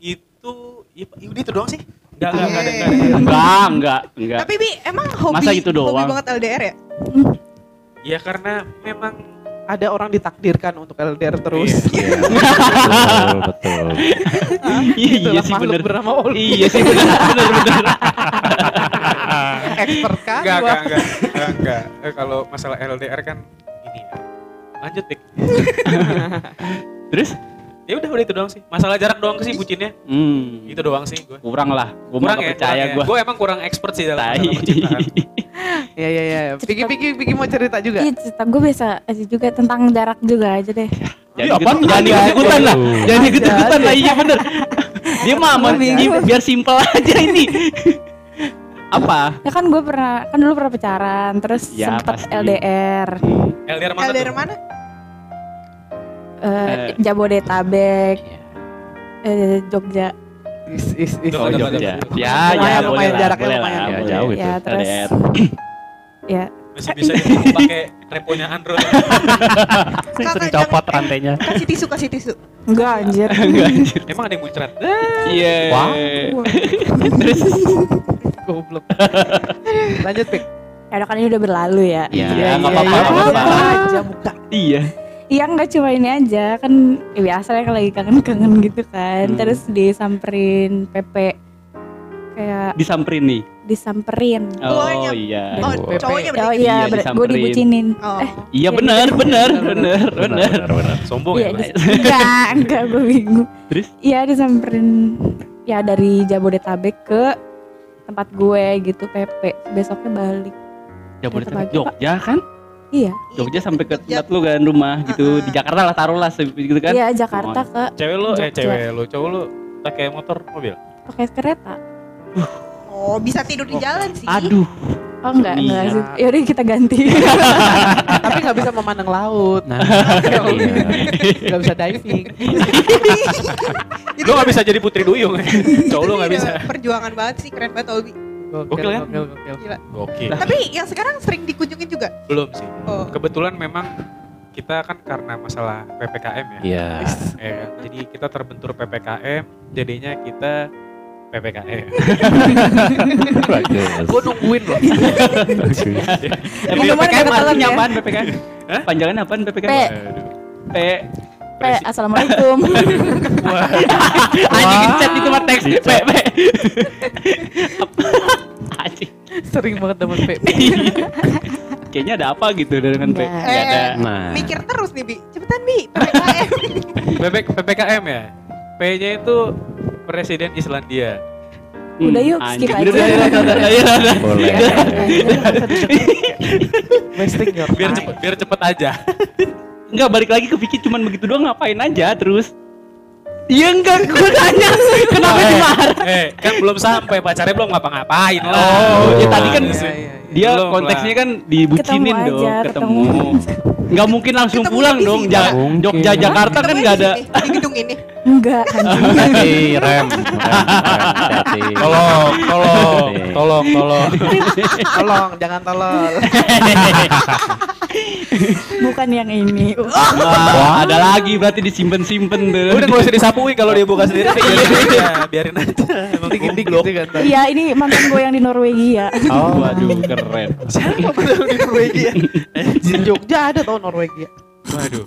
itu ya, udah itu doang sih. Enggak, enggak, enggak enggak. Enggak, enggak, enggak. Tapi Bi, emang hobi, Masa itu hobi doang? banget LDR ya? Ya karena memang Ada orang ditakdirkan untuk LDR terus. Iya, [laughs] betul, betul. Iya Itulah sih makhluk bener. bernama Oli. Iya sih bener, bener, bener. [laughs] Expert kan enggak, enggak, enggak, enggak, enggak. Eh, kalau masalah LDR kan ini ya. Lanjut, Pik. [laughs] Terus? Ya udah, udah itu doang sih. Masalah jarak doang sih bucinnya. Hmm. Itu doang sih gue. Kurang lah. Gue mah gak percaya gue. Gue emang kurang expert sih dalam Tai. masalah percintaan. [laughs] Iya iya iya. Piki Piki Piki mau cerita juga. Iya, cerita gue biasa aja juga tentang jarak juga aja deh. Jangan ikut, jangan ikut-ikutan lah. Jangan ikut-ikutan lah, iya bener. [laughs] Dia mah aman, Bingung. biar simpel aja ini. [laughs] Apa? Ya kan gue pernah, kan dulu pernah pacaran, terus Ya, sempet pasti. LDR. LDR mana LDR tuh? mana? Eh, Eh. Jabodetabek, eh, Jogja. Is is is. Oh, Jogja. Jogja. Ya, ya, boleh lah, jaraknya boleh lumayan. lah, Ya, jauh itu. Ya terus, ya Masih bisa dibuka pakai reponya Android. [laughs] Kakak Copot rantainya. Kasih tisu, kasih tisu. enggak anjir. [laughs] Emang ada yang muncrat? Iya. Wah. Terus Goblok. Lanjut Pik. Ya udah kan ini udah berlalu ya. Iya, Iya, nggak iya, apa-apa, iya. Buka aja buka. Iya. Iya nggak cuma ini aja kan ya biasa lah kalau lagi kangen-kangen gitu kan. Hmm. Terus disamperin PP kayak Disamperin nih. disamperin. Oh, Oh iya. Oh, Oh. cowoknya Oh berarti. iya, Iya, gue disamperin. dibucinin. Oh. Eh, Iya Iya, benar, benar, benar, benar. benar. Sombong ya, dis- enggak, enggak gue bingung. Terus? Iya disamperin ya dari Jabodetabek ke tempat gue gitu PP. Besoknya balik. Jabodetabek Jogja kan? Iya. Jogja sampai ke tempat lu kan rumah gitu di Jakarta lah taruhlah gitu kan? Iya Jakarta ke Cewek lu, eh cewek lu, cowok lu pakai motor mobil? pakai kereta. Oh, bisa tidur di jalan sih. Aduh, Oh enggak, Iya. enggak sih. Yaudah kita ganti. [laughs] Tapi nggak bisa memandang laut. Nah, iya. Nggak bisa diving. Itu Lu gak bisa jadi putri duyung ya? Cowok lu gak iya, bisa. Perjuangan banget sih, keren banget Obi. Gokil kan? Gokil, gokil. Gila. Gokil. Tapi yang sekarang sering dikunjungin juga. Belum sih. Oh. Kebetulan memang kita kan karena masalah PPKM ya. Iya. Ya kan? Jadi kita terbentur PPKM, jadinya kita PPKM. Bagus. Gue nungguin loh. emang PPKM kata artinya ya. apaan PPKM? Hah? Panjangan apaan PPKM? P. P. P, assalamualaikum. [laughs] Anjing chat itu mah teks P P. [laughs] Sering banget dapat PP. [laughs] Kayaknya ada apa gitu dengan P? Enggak. Nggak ada. Nah, Mikir terus nih, Bi. Cepetan, Bi. PPKM. PP, PPKM ya. P-nya itu Presiden Islandia. Udah yuk, Anjing. skip Udah, aja. udah, udah, udah, udah, udah. boleh. Wasting your Biar cepet, biar cepet aja. Enggak balik lagi ke Vicky cuman begitu doang ngapain aja terus. Iya enggak gue nanya kenapa eh, dimarah? eh, kan belum sampai pacarnya belum ngapa-ngapain lah. Oh, ya tadi kan Iya, iya, iya. Dia Belum konteksnya lah. kan dibucinin Ketemu dong, aja, ketemu. ketemu. Nggak mungkin langsung Ketemu pulang dong. Ja- Mungkin. Jogja Jakarta kan nggak ada. Di gedung ini. Enggak. [laughs] Hati rem, rem, rem, hati. Tolong, tolong, tolong, tolong. [laughs] Tolong, jangan tolol. [laughs] Bukan yang ini. Wah, ada lagi berarti disimpen-simpen tuh. Udah gak usah disapuin kalau dia buka sendiri. biarin aja, biarin aja. Emang Dikit-dikit kan. Iya, ini mantan gue yang di Norwegia. Oh, Waduh, keren. Siapa [laughs] betul di Norwegia? Di Jogja ada tau Norwegia. Waduh.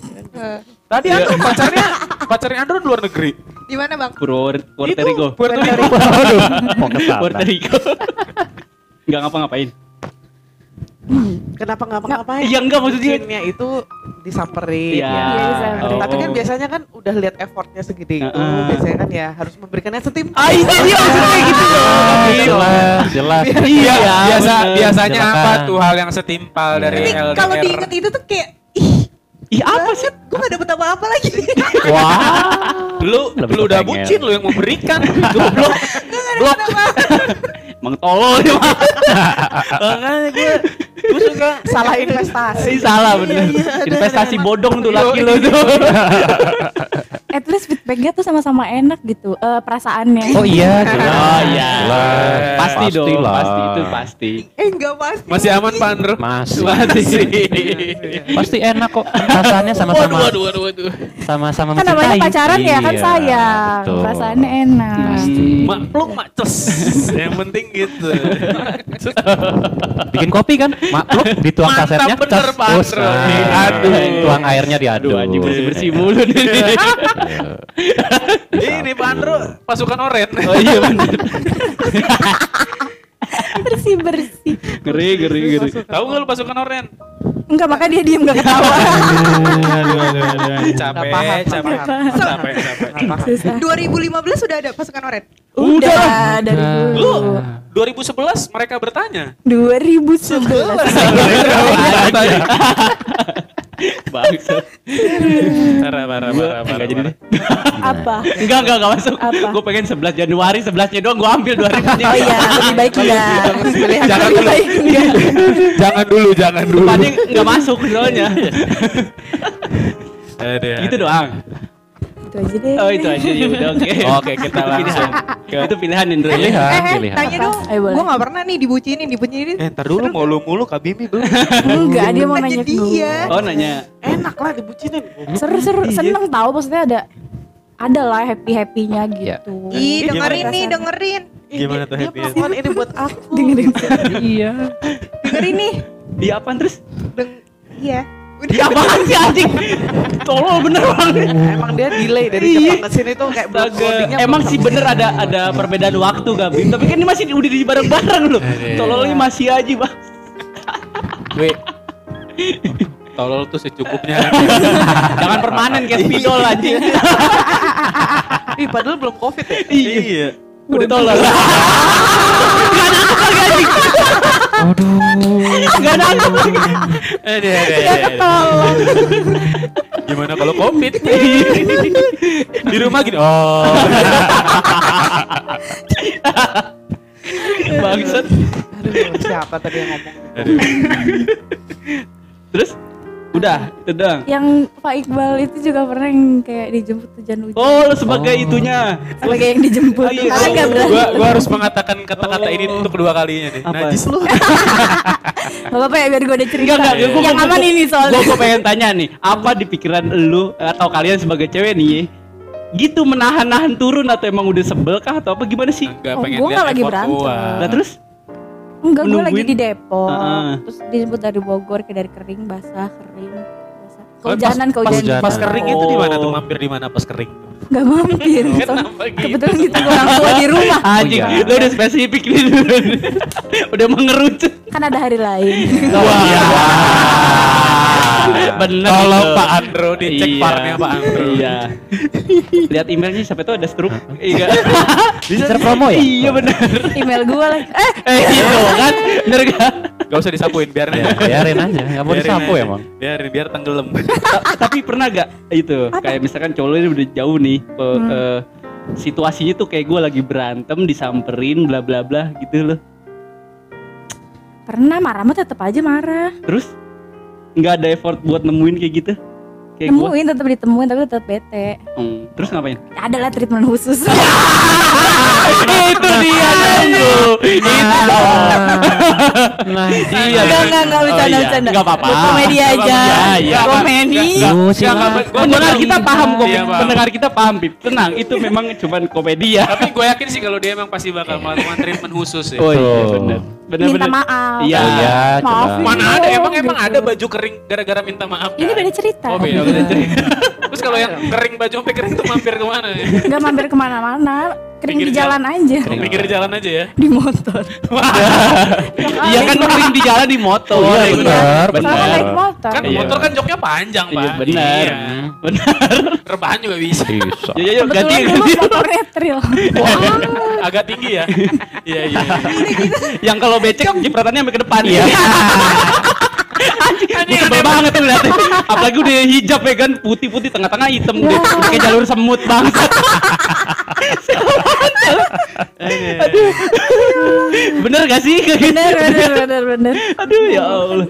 Tadi Andro pacarnya, pacarnya Andro luar negeri. di mana, Bang? Puerto Rico. [laughs] Puerto Rico. [laughs] Puerto. Rico. Enggak ngapa-ngapain. Kenapa nggak ngapain? Iya enggak maksudnya. Bucinnya itu disamperin. Iya. ya. Iya, disamperin. Tapi kan Oh. biasanya kan udah lihat effortnya segede itu. Heeh. Biasanya kan ya harus memberikannya setimpal. Ah, itu dia maksudnya gitu dong. Jelas, jelas. Iya, Biasa, bener. biasanya Silakan. apa tuh hal yang setimpal Iya. dari Tapi LDR? kalau diinget itu tuh kayak ih, Ih, apa sih? gue gak dapet apa-apa lagi. [laughs] Wah, lu Lebih lu udah bucin lu yang memberikan. Goblok. Blok. Emang tolol dia mah. [laughs] Makanya gue gue suka Salah investasi. Salah bener. Investasi bodong tuh laki lo tuh. At least feedbacknya tuh sama-sama enak gitu. Eh, perasaannya. oh iya, [laughs] jelas. Oh iya. Jelas. Pasti dong, Pastilah. pasti itu pasti. Eh enggak pasti. masih aman Pak Andro. Masih. Masih. Pasti enak kok. Rasanya sama-sama waduh, waduh. sama-sama Kan namanya pacaran ya kan Iya, sayang. betul. Perasaannya enak. Pasti. Mak pluk mak yang penting gitu. Bikin kopi kan? Makluk dituang Mantap kasetnya. bener, cas, Pak nah, Aduh. Tuang airnya diaduk. Aduh anjing bersih-bersih mulu nih. [laughs] Ini Pak Andro pasukan oren. Oh iya bener. bersih bersih. Ngeri, ngeri, ngeri. Tahu gak lu pasukan oren? Enggak makanya dia diem gak ketawa. Capek, paham, capek, capek, capek. Susah. 2015 [laughs] sudah ada pasukan oren. Udah dari Lu dulu. 2011 mereka bertanya. 2011. [laughs] Bangsat. Parah, parah, Gua parah, jadi deh. Apa? Enggak, enggak, enggak masuk. Apa? Gue pengen 11 Januari, 11-nya doang gue ambil 2000-nya. Oh iya, lebih baik enggak. Jangan dulu. Jangan dulu, jangan dulu. Depannya enggak masuk soalnya. Aduh, Gitu doang. Itu aja deh. Oh itu aja ya udah oke. [laughs] Oke, kita langsung pilihan. Itu pilihan Indro ya. Pilihan, eh, eh, pilihan. tanya Apa? dong. Boleh. Gue gak pernah nih dibucinin, dibucinin. Eh, ntar dulu mau lu mulu Kak Bimi belum. Enggak, dia mau Nanya ke dia. Oh nanya. Enak lah dibucinin. Seru-seru, seneng tahu maksudnya ada ada lah happy happynya gitu. Ih, dengerin Gimana nih, dengerin. Gimana tuh Dia happy melakukan ini buat aku. Dengerin. [laughs] Iya. Dengerin nih. Dia apaan terus? Deng iya. Ya apaan sih anjing? Tolol bener banget. Emang dia delay dari Iya. Jepang ke sini tuh kayak loadingnya Emang sih bener ada ada perbedaan waktu gak Bim? Tapi kan ini masih udah di bareng-bareng loh. Tololnya masih aja bang. Gue tolol tuh secukupnya. Jangan permanen kayak spidol anjing. Ih, padahal belum covid ya. Iya. Udah tolol. Gak nangkep lagi anjing. Aduh. Gak [laughs] aduh, aduh, aduh. Gimana kalau covid? [laughs] Di rumah gini. Oh. [laughs] Bangsat. Aduh, siapa tadi yang ngomong? Terus udah itu doang. Yang Pak Iqbal itu juga pernah yang kayak dijemput hujan hujan. Oh, lu sebagai Oh. itunya. Sebagai yang dijemput. Oh, iya. Karena nggak berani. gua gua harus mengatakan kata-kata ini untuk kedua kalinya nih. Apa? Najis lu. [laughs] Gak apa-apa ya biar gue ada cerita. Enggak, enggak, gua- yang gua- aman gua- ini soalnya. Gue pengen tanya nih, apa di pikiran lu atau kalian sebagai cewek nih? Gitu menahan-nahan turun atau emang udah sebel kah atau apa gimana sih? Enggak Oh, pengen gua lihat nggak lagi berantem. gua. Nah terus Enggak, gue lagi di Depok. Heeh. Terus dijemput dari Bogor ke dari kering, basah, kering. Basah. Oh, pas- Kehujanan, pas, kehujanan. pas kering itu di mana tuh Oh. mampir di mana pas kering? Gak mampir. [laughs] Kenapa gitu? Kebetulan gitu orang tua di [laughs] rumah. anjing, iya. lu udah spesifik nih. [laughs] udah mengerucut. Kan ada hari lain. [laughs] Bener. Tolong itu. Pak Andro dicek Iya. parnya Pak Andro. Iya. [laughs] Lihat emailnya siapa tuh ada struk. Iya. [laughs] Bisa promo ya? Iya bener. Email gue lagi. Eh, Eh gitu kan? Bener kan? Gak usah disapuin biar Ya, biarin aja, nggak mau Biarin disapu aja. emang. Biarin biar tenggelam. Ta- tapi pernah gak itu kayak misalkan cowok ini udah jauh nih eh, eh, situasinya tuh kayak gue lagi berantem disamperin bla bla bla gitu loh pernah marah mah tetap aja marah. terus nggak ada effort buat nemuin kayak gitu kayak gue Nemuin tetap ditemuin tapi tetap bete. terus ngapain Ada lah treatment khusus. [laughs] itu dia dong itu dong Nah, iya Enggak, enggak, enggak Oh, bercanda, iya. bercanda. Nggak apa-apa Komedi Nggak aja. apa-apa. Iya, iya. Komedi. Nggak, nggak, gua- pendengar kita paham kok pendengar kita paham Bib tenang itu [laughs] memang cuman komedi ya Tapi gue yakin sih kalau dia emang pasti bakal melakukan treatment khusus ya. oh iya benar benar Minta maaf. Iya. Oh iya, Maaf. Mana ada emang emang ada baju kering gara-gara minta maaf. Ini kan? beda cerita. Oh beda beda cerita. Terus kalau yang kering baju sampai kering tuh mampir ke mana ya? Enggak mampir ke mana-mana. Kering di jalan aja. Oh, pinggir jalan aja ya. Di motor. iya kan sering di jalan di motor Oh, iya, Iya, benar, benar naik motor. Kan Iya. motor kan joknya panjang, Pak. Iya benar. Iya. Benar. Rebahan juga bisa. Bisa. Ya ya ya ganti ganti. motornya trail. Agak tinggi ya. Iya iya. Yang kalau becek jipratannya sampai ke depan ya. Anjing, gue sebel banget tuh liatnya. Apalagi udah hijab ya kan, putih-putih tengah-tengah hitam deh. Kayak jalur semut banget. Aduh. Bener gak sih? Bener, bener, bener, bener. Aduh ya Allah.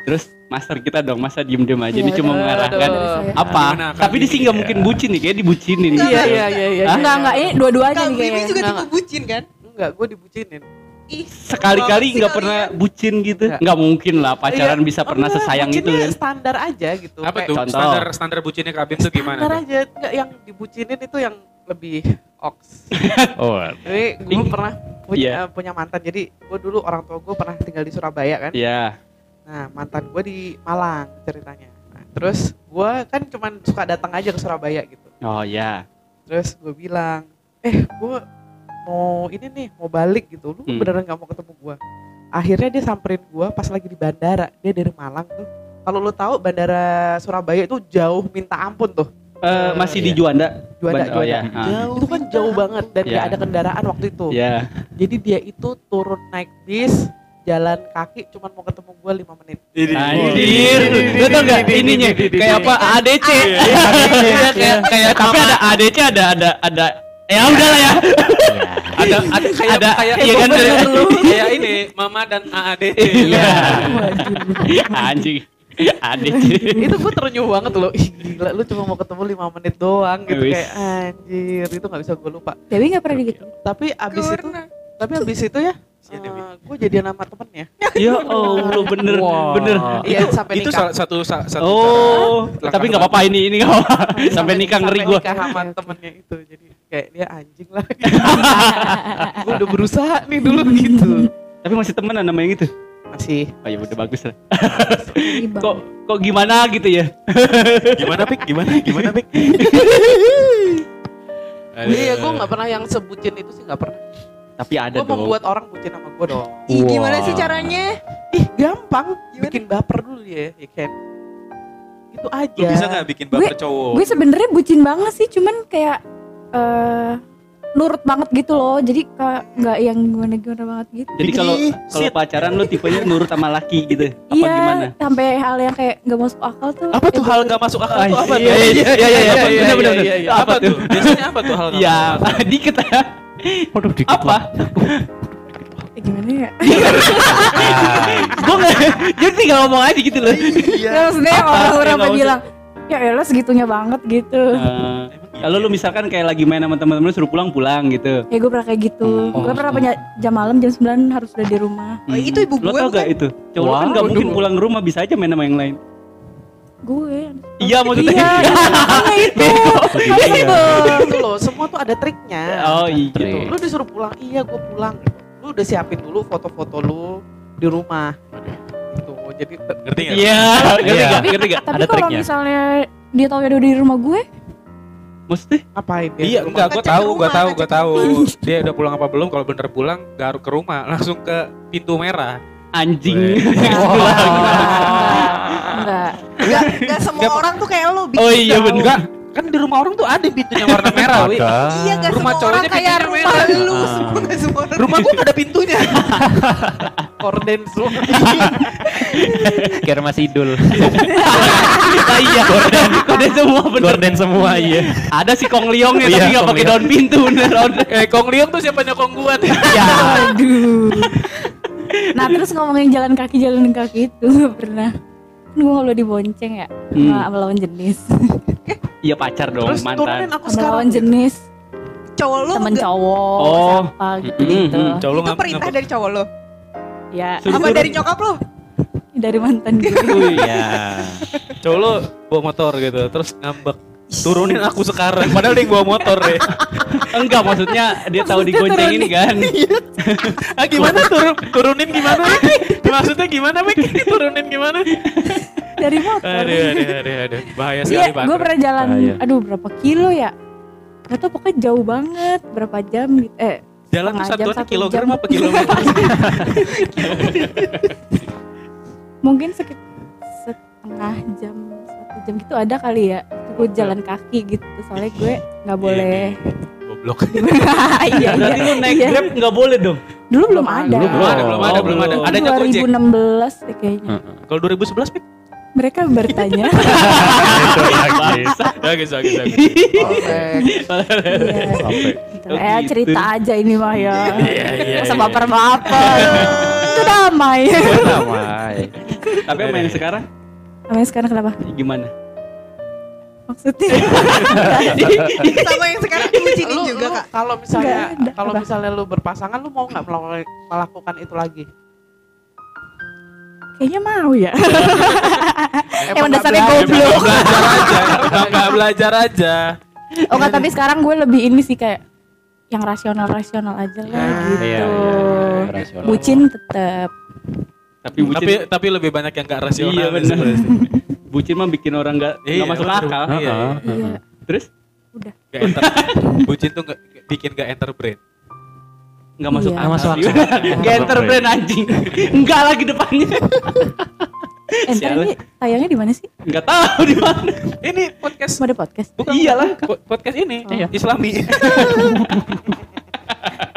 Terus master kita dong, masa diem-diem aja Ya ini cuma udah, mengarahkan aduh. apa? Tapi dia sih Bibi? nggak mungkin bucin nih, kayak dibucinin. Iya, iya, iya, iya. Enggak, enggak. Ini dua-duanya Kak nih kayaknya. juga Enggak, tipe bucin kan? Enggak, gue dibucinin. Ih, Sekali-kali nggak pernah bucin gitu. Nggak. Nggak mungkin lah pacaran Iya. bisa pernah Enggak, sesayang itu kan. standar aja gitu. Apa tuh? Contoh. Standar standar bucinnya Kabin tuh gimana? Standar aja. Enggak yang dibucinin itu yang lebih oks. [laughs] Oh, Jadi gue pernah punya, Iya. punya mantan. Jadi gue dulu orang tua gue pernah tinggal di Surabaya kan. Iya. Nah mantan gue di Malang ceritanya. Nah, terus gue kan cuman suka datang aja ke Surabaya gitu. Oh ya. Terus gue bilang, eh gue mau ini nih mau balik gitu. Lu Hmm. beneran gak mau ketemu gue? Akhirnya dia samperin gue pas lagi di bandara. Dia dari Malang tuh. Kalau lu tahu bandara Surabaya itu jauh minta ampun tuh. Eh, masih di iya. Juanda. Juanda, Band- oh, Juanda. ya. Ah. Jauh itu kan jauh banget dan Iya. gak ada kendaraan waktu itu. Ya. Jadi dia itu turun naik bis, jalan kaki cuman mau ketemu gue 5 menit. Anjir, lu tau gak ininya kayak apa ADC? Iya, kayak kayak tapi ada ADC ada ada ada ya udah lah ya. [laughs] Ada ada kayak Ada, kayak iya kan, kayak, [laughs] bener. kayak ini Mama dan AADC. Iya. [laughs] Anjing. ADC. itu gue terenyuh banget loh. Ih, gila lu cuma mau ketemu 5 menit doang gitu Wis. kayak anjir itu nggak bisa gue lupa. Dewi nggak pernah gitu. Tapi abis itu Pernah. tapi abis itu ya Iya, Dewi. gue jadian sama temennya. Ya Allah bener Wah. bener. Iya sampai Itu nikah. salah satu sa- satu Oh, tapi nggak apa-apa ini ini nggak apa. Sampai nikah ngeri gua. nikah sama temennya itu jadi kayak dia anjing lah. [laughs] gue udah berusaha nih dulu gitu. Tapi masih temenan sama yang itu. masih Oh ya udah bagus lah. Kok kok gimana gitu ya? Gimana Pik? Gimana? Gimana Pik? [laughs] iya gue nggak pernah yang sebutin itu sih nggak pernah Tapi ada gue dong. membuat orang bucin sama gue dong Ih, gimana sih caranya? ih gampang Gimana? bikin baper dulu ya ya kan itu aja Lu bisa nggak bikin baper cowok? Gue sebenarnya bucin banget sih, cuman kayak eh nurut banget gitu loh. Jadi kayak nggak yang gimana gimana banget gitu. Jadi kalau kalau pacaran lu tipenya nurut sama laki gitu. Apa iya, gimana? sampai hal yang kayak nggak masuk akal tuh. Apa tuh hal nggak masuk akal tuh apa iya, tuh? iya, iya, iya, iya, benar, benar, benar. iya. Apa Apa tuh? Biasanya apa tuh hal Ya, dikit ya. Waduh, dikit Apa? eh, gimana ya? Gue nggak, jadi tinggal ngomong aja gitu loh. Ya, maksudnya Apa? orang-orang bilang, ya elah segitunya banget gitu. Eh, Kalau lu misalkan kayak lagi main sama teman-teman lu suruh pulang-pulang gitu. Ya gue pernah kayak gitu. Oh. gue pernah punya jam malam jam 9 harus udah di rumah. Oh, itu ibu Lo gue tau gak itu? Cowok lu kan Wow. gak mungkin pulang ke rumah bisa aja main sama yang lain. Gue. Iya maksudnya. Iya, [laughs] makanya itu. itu loh semua tuh ada triknya Oh iya. gitu. lu disuruh pulang iya gue pulang lu udah siapin dulu foto-foto lu di rumah jadi Ngerti nggak? Iya, ngerti Iya. gak? Ngerti gak? Tapi Ada kalau triknya. misalnya dia tahu ya udah di rumah gue, Maksudnya? ngapain dia Iya, enggak, gue Ngecek tahu, gue tahu, gue ngecek tahu. Dia udah pulang apa belum? Kalau bener pulang, gak harus ke rumah, langsung ke pintu merah. Anjing. enggak. Gak, gak semua orang tuh kayak lo. Oh iya bener. Kan di rumah orang tuh ada pintunya warna merah, Wi. Ada. Iya gak Rumah semua orang kayak pintunya rumah merah. lu Ah. semua gak semua orang Rumah gue gak ada pintunya. [laughs] korden semua [laughs] Kayak rumah Sidul. Ah, iya. Gorden, gorden semua bener. Gorden semua iya. Ada si Kong Liongnya Iya, tapi gak pakai daun pintu bener. [laughs] eh, Kong Liong tuh siapa nyokong gue? Ya. Aduh. Nah terus ngomongin jalan kaki jalan kaki itu pernah. Kan gue kalau dibonceng ya Hmm. sama lawan jenis, Iya pacar dong, terus turunin mantan. aku sama sekarang lawan jenis, Cowok lu temen cowok, Oh. siapa gitu gitu. Mm-mm. Cowok lu Itu ngap- perintah ngap- dari cowok lo Ya Suruh Apa dari nyokap lo? dari mantan [laughs] gue. Iya. Cowok lu bawa motor gitu, terus ngambek. Turunin aku sekarang, [laughs] padahal dia yang bawa motor deh. [laughs] Enggak maksudnya dia tahu digoncengin kan. Ah gimana turun turunin gimana? Maksudnya gimana, Mik? Turunin gimana? Dari motor. Aduh, aduh, aduh, aduh. Bahaya Iya, sekali, Pak. gue pernah jalan, Bahaya. aduh berapa kilo ya? Gak tau pokoknya jauh banget, berapa jam gitu. Eh, Jalan tuh satuannya satu kilogram jam. apa kilometer? [laughs] mungkin sekitar setengah jam, satu jam gitu ada kali ya. Gue jalan kaki gitu, soalnya gue nggak boleh. Goblok. [laughs] iya, Berarti lu naik iya. Grab nggak boleh dong. Dulu belum ada. Dulu Belum ada, belum ada, belum ada. Adanya Gojek. 2016 deh kayaknya. Kalau 2011, Mik? Mereka bertanya. [laughs] Bagus, bagus, bagus. Korek. Iya. Sampai. Oh, Eh gitu. cerita aja ini mah ya. Iya, iya. Masa baper-baper. Itu damai. [laughs] Damai. Tapi yang sekarang Namanya sekarang kenapa? gimana? Maksudnya? [laughs] Sama yang sekarang Lu- juga kak kalau misalnya kalau misalnya lu berpasangan lu mau nggak melakukan itu lagi Kayaknya mau ya. [laughs] Emang Emang nggak dasarnya goblok. Belajar aja, [laughs] Emang nggak belajar aja. Oh enggak, tapi sekarang gue lebih ini sih kayak yang rasional-rasional aja lah Ya, gitu. Iya, iya, iya, rasional. Bucin tetap. Tapi Tapi bucin, tapi lebih banyak yang nggak rasional. Iya, bener. sebenarnya. bucin mah bikin orang nggak nggak Iya, masuk akal. Iya. Iya. Terus Nggak enter. [laughs] Bucin tuh nggak bikin nggak enter brain. Nggak masuk Iya. akal. Masuk akal. Nggak enter brand anjing. Enggak lagi depannya. Enter Sialan. ini tayangnya di mana sih? Nggak tahu di mana. Ini podcast Mau ada podcast? bukan Iyalah. po- podcast ini Iya. Islami. [laughs]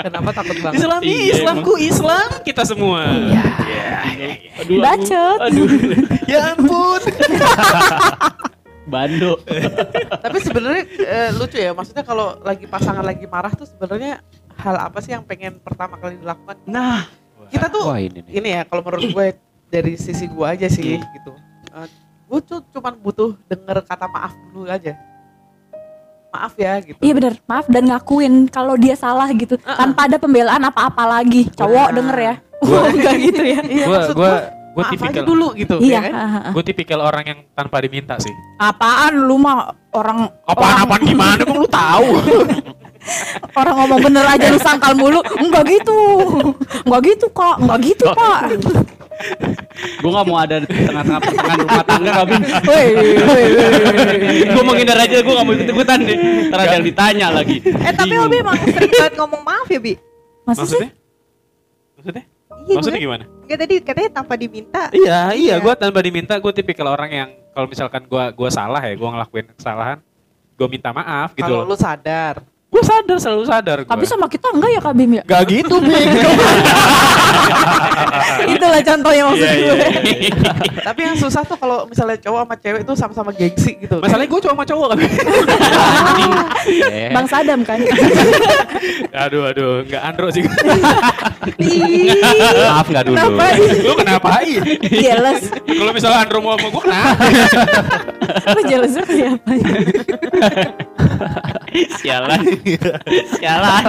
kenapa takut banget Islami, Iya, Islamku Islam kita semua. Iya. Aduh, aku- Bacot. Aduh. [laughs] Ya ampun. [laughs] Bando. tapi sebenarnya eh, lucu ya maksudnya kalau lagi pasangan lagi marah tuh sebenarnya hal apa sih yang pengen pertama kali dilakukan Nah, kita tuh Wah ini nih. ini ya kalau menurut gue dari sisi gue aja sih gitu Eh, gue tuh cuman butuh denger kata maaf dulu aja maaf ya gitu Iya bener, maaf dan ngakuin kalau dia salah gitu tanpa ada pembelaan apa-apa lagi. Cowok Nah. denger ya. Oh, enggak gitu ya. iya Gua maksud gua gue gua aja tipikal dulu gitu Iya. ya kan gue tipikal orang yang tanpa diminta sih. Apaan lu mah orang Apaan orang, apaan gimana emang lu tahu? [laughs] orang ngomong bener aja lu sangkal mulu. Enggak gitu. Enggak gitu, Kak. Enggak gitu, Kak. gue nggak mau ada di tengah-tengah pertengahan rumah tangga Kabim. gue menghindar aja, gue nggak mau ikut ikutan deh. Ntar ada yang ditanya lagi. Eh tapi. Obi emang sering banget ngomong maaf ya Bi? Masa sih? Maksudnya? Maksudnya? Iya Maksudnya gue. gimana? Enggak tadi katanya tanpa diminta. Iya, iya, Iya. gue tanpa diminta, gue tipikal orang yang kalau misalkan gue gua salah ya, gue ngelakuin kesalahan, gue minta maaf gitu Kalau loh. lu sadar. Gue sadar, selalu sadar. Gua. Tapi sama kita enggak ya Kak Bim ya? Gak gitu, Bing. [laughs] [laughs] Itulah contohnya maksud Iya, gue. iya, iya. [laughs] Tapi yang susah tuh kalau misalnya cowok sama cewek itu sama-sama gengsi gitu. Masalahnya gue cowok sama cowok kan. Bang Sadam kan. [laughs] aduh, aduh, nggak andro sih. maaf nggak dulu. Kenapa? Lu kenapain? Jealous. Kalau misalnya andro mau sama gue kenapa? Lu ke siapa? Sialan. Sialan.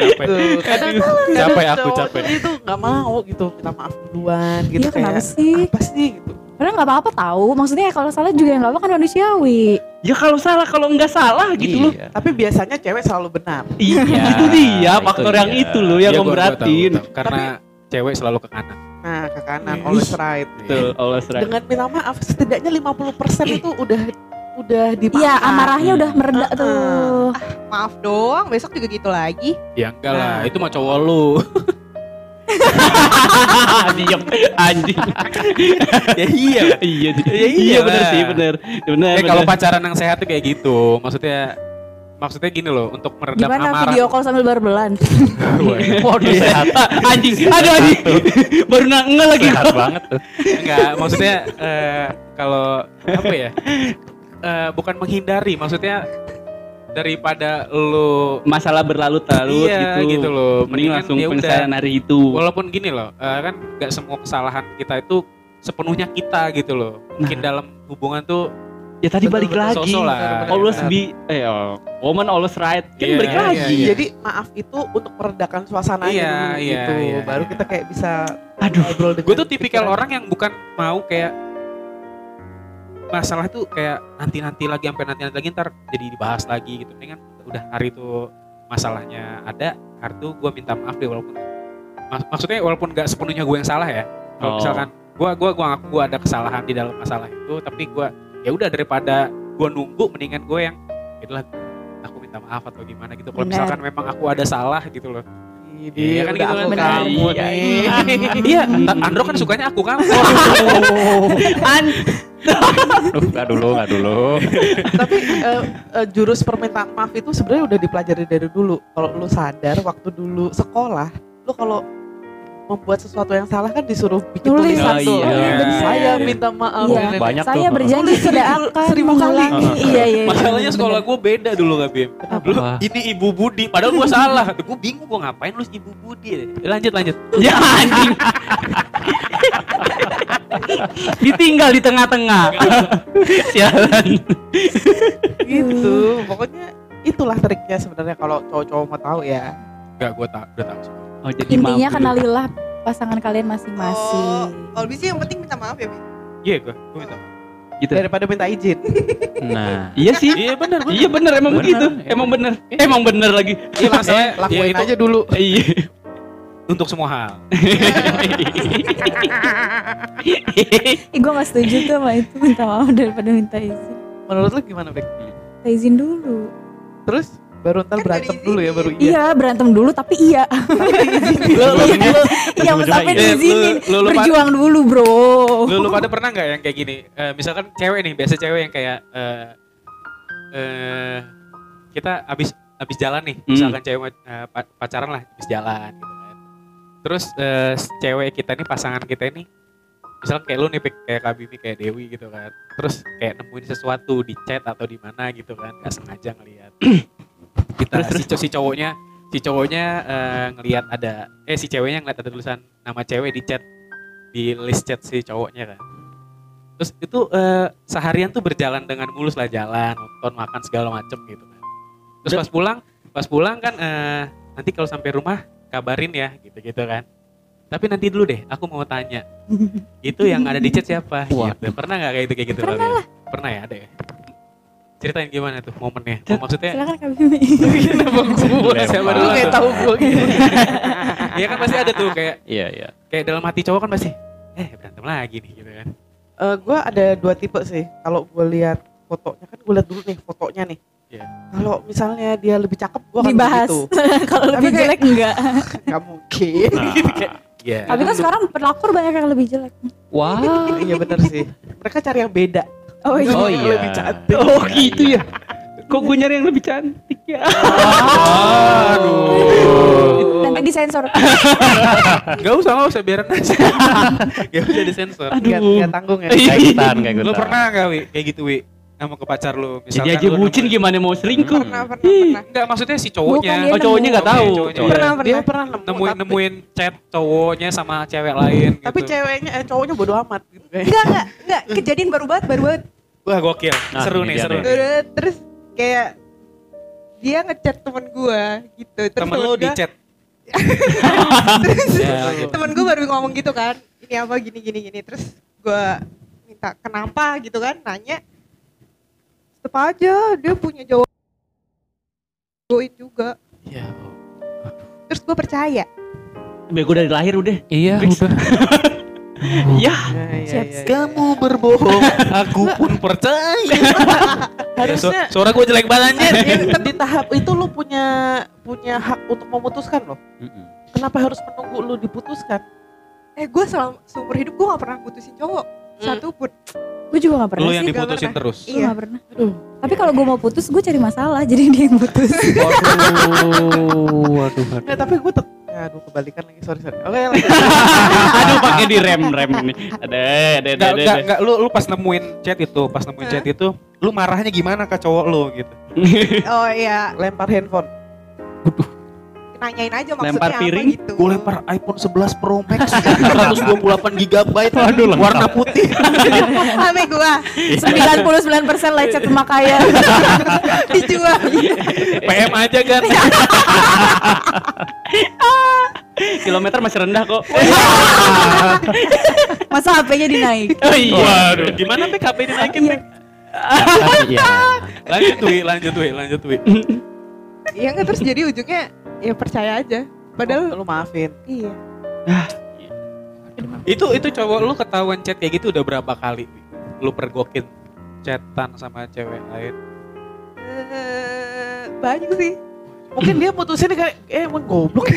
Capek. Tuh, kadang, kadang Capek aku, capek. itu nggak mau gitu minta maaf duluan gitu Iya, kenapa kayak sih? apa sih gitu Padahal nggak apa-apa tahu. Maksudnya kalau salah juga yang nggak apa kan manusiawi. Ya kalau salah, kalau nggak salah gitu loh. Iya. tapi biasanya cewek selalu benar Iya, itu dia faktor yang dia. itu loh yang Iya, gua- gua memberatin. tahu, tahu. Karena cewek selalu ke kanan. nah ke kanan Iya. always right Betul, always right. dengan minta maaf setidaknya 50% itu udah udah dimaafkan Iya, amarahnya udah mereda Heeh. tuh. Maaf doang, besok juga gitu lagi. Ya enggak lah, Nah. itu mah cowok lu. [laughs] Diem anjing. ya iya. [laughs] iya, Ya iya iyalah. benar sih, benar. Benar. Eh kalau pacaran yang sehat tuh kayak gitu. Maksudnya maksudnya gini loh, untuk meredam Gimana amarah. video call sambil berbelan? [laughs] Waduh, sehat. anjing, aduh anjing. Baru nge lagi. Sehat banget tuh. Enggak, maksudnya eh, kalau apa ya? Eh, bukan menghindari, maksudnya daripada lu Masalah berlalu-lalu iya, gitu. gitu loh. Mending langsung ya penyelesaian hari itu. Walaupun gini loh, eh, kan nggak semua kesalahan kita itu sepenuhnya kita gitu loh. Mungkin dalam hubungan tuh Ya tadi balik Betul-betul lagi. sosok lah. Always be eh oh, woman always right. Kan Iya, balik iya, lagi. iya. jadi maaf itu untuk meredakan Iya, dulu iya, gitu iya, baru iya. kita kayak bisa Aduh. gue tuh tipikal pikiran. orang yang bukan mau kayak masalah tuh kayak nanti-nanti lagi sampai nanti-nanti lagi ntar jadi dibahas lagi gitu. Kan udah hari itu masalahnya ada hari itu gue minta maaf deh walaupun mak- maksudnya walaupun gak sepenuhnya gue yang salah ya. Oh. kalau misalkan gue gua gua ngaku gue ada kesalahan di dalam masalah itu tapi gue ya udah daripada gue nunggu mendingan gue yang itulah aku minta maaf atau gimana gitu. Kalau misalkan memang aku ada salah gitu loh Iya kan udah gitu aku kan. Benar. kamu Iya, nih iya Andro kan sukanya aku kan Duh, nggak dulu, nggak dulu. tapi eh, eh, jurus permintaan maaf itu sebenarnya udah dipelajari dari dulu kalau lu sadar waktu dulu sekolah lu kalau membuat sesuatu yang salah kan disuruh bikin Tulis. tulisan Oh, tuh iya. dan Iya, saya iya. minta maaf Iya. Banyak Saya tuh. berjanji [laughs] tidak seribu- akan seribu kali. mengulangi. Iya, iya. Masalahnya sekolah gue beda dulu gak Bim Lu Wah. ini Ibu Budi Padahal gue salah Gue bingung gue ngapain lu Ibu Budi ya? Lanjut lanjut [laughs] Ya anjing. Ditinggal di tengah-tengah. [laughs] Sialan. gitu pokoknya itulah triknya sebenarnya kalau cowok-cowok mau tahu ya Gak gue tak udah tahu semua Oh, jadi Intinya maaf dulu. kenalilah pasangan kalian masing-masing. Oh, kalau bisa yang penting minta maaf ya, Bi. Iya gue Gue minta maaf gitu. daripada minta izin [laughs] Nah, Iya sih. Iya bener Iya bener emang Bener. begitu. Emang bener. Emang bener lagi. Iya masalahnya ya lakuin itu aja dulu [laughs] Iya. Untuk semua hal Ih, gue gak setuju tuh sama itu minta maaf daripada minta izin. menurut lu gimana Bek? Minta izin dulu. terus baru ntar Kan berantem dulu ya baru iya Iya, berantem dulu tapi iya. [laughs] Lu lu lu Iya, sampai iya. diizinin. Lu- lu- lu- Berjuang dulu, Bro. lu, lu pada pernah nggak yang kayak gini Eh, Misalkan cewek nih Biasa cewek yang kayak eh eh, Kita abis abis jalan nih Hmm. Misalkan cewek pa- pacaran lah Abis jalan gitu kan Terus eh, cewek kita nih Pasangan kita ini Misalkan kayak lu nih kayak Kak Bimi kayak Dewi gitu kan terus kayak nemuin sesuatu di chat atau di mana gitu kan nggak sengaja ngelihat [clears throat] kita si, co- si cowoknya si cowoknya eh, ngelihat ada eh si ceweknya ngeliat ada tulisan nama cewek di chat di list chat si cowoknya kan. Terus itu eh, seharian tuh berjalan dengan mulus lah jalan nonton makan segala macem gitu kan. Terus pas pulang pas pulang kan eh, nanti kalau sampai rumah kabarin ya gitu gitu kan. Tapi nanti dulu deh aku mau tanya [laughs] itu yang ada di chat siapa? Wah. gitu. pernah nggak kayak gitu kayak gitu Pernah pernah ya ada ya ceritain gimana tuh momennya oh, maksudnya Silakan Kak Bimi. kenapa gua [laughs] siapa Lu dulu kayak tahu gue gitu Iya kan pasti ada tuh kayak Iya, iya. kayak dalam hati cowok kan pasti eh berantem lagi nih gitu kan. Eh, gue ada dua tipe sih. Kalau gue lihat fotonya kan gue lihat dulu nih fotonya nih. Iya. Kalau misalnya dia lebih cakep, gue akan Dibahas. [laughs] Kalau Tapi lebih kayak- jelek enggak. [laughs] Gak mungkin. Gitu, kayak, Iya. Tapi kan sekarang pelakor banyak yang lebih jelek. Wah. iya bener sih. Mereka cari yang beda. Oh iya. Oh iya. Lebih cantik. Oh gitu ya. Kok gue nyari yang lebih cantik ya? Aduh. Nanti disensor. Gak usah, gak usah biarin aja. [laughs] Gak usah disensor. Aduh. gak tanggung ya. Kayak ikutan, kayak ikutan. Lu pernah gak Wi kayak gitu Wi? Sama ke pacar lu Jadi aja bucin nemuin- gimana mau selingkuh? Pernah, pernah, pernah. Enggak maksudnya si cowoknya. Oh cowoknya nggak Oke, tahu. cowoknya. Iya. Pernah, Dia pernah. pernah nemu, Nemuin tapi, nemuin chat cowoknya sama cewek lain tapi gitu. ceweknya, eh, cowoknya bodo amat gitu kayak. Enggak, enggak, enggak. Kejadian baru banget, baru banget. Wah gokil. Nah, seru nih, seru nih. terus kayak dia ngechat temen gua gitu. Terus Temen lu di chat. [laughs] terus [laughs] Ya, temen gue baru ngomong gitu kan ini apa gini gini gini terus gue minta kenapa gitu kan nanya tetep aja dia punya jawaban Goin juga Iya. terus gue percaya Bego dari lahir udah. Iya, Fix. udah. [laughs] Ya. Iya, iya, Siap, iya. Kamu berbohong, aku pun percaya. [laughs] Harusnya Ya, suara gue jelek banget anjir. di, di tahap itu lu punya punya hak untuk memutuskan loh. Kenapa harus menunggu lu diputuskan? eh gue selama seumur hidup gue gak pernah putusin cowok. Satu pun Gue juga gak pernah Lu sih. yang nggak diputusin pernah. terus. Iya. gak pernah. Aduh. Tapi kalau gue mau putus, gue cari masalah. Jadi dia yang putus. [laughs] Waduh, waduh, waduh. Nggak, tapi gue tet- aduh kebalikan lagi sorry sorry. Oke lanjut. [laughs] Aduh pakai di rem rem ini. Ada ada ada Enggak, ada. enggak, enggak, lu lu pas nemuin chat itu, pas nemuin chat itu, lu marahnya gimana ke cowok lu gitu. [laughs] oh iya lempar handphone. Nanyain aja maksudnya Lempar apa piring? gitu Gue lempar iPhone 11 Pro Max 128 GB warna putih. [laughs] Ame gue 99% lecet pemakaian. dijual PM aja kan. [laughs] Kilometer masih rendah kok. [laughs] Masa HP-nya dinaik. Oh iya. Waduh, gimana PKP dinaikin? Iya. Pek? Iya. Lanjut Wi, lanjut Wi, lanjut Wi. Iya nggak terus jadi ujungnya ya percaya aja padahal lu maafin. iya Itu itu cowok lu ketahuan chat kayak gitu udah berapa kali lu pergokin chatan sama cewek lain? Eh, banyak sih Mungkin dia putusin kayak eh emang goblok. [laughs]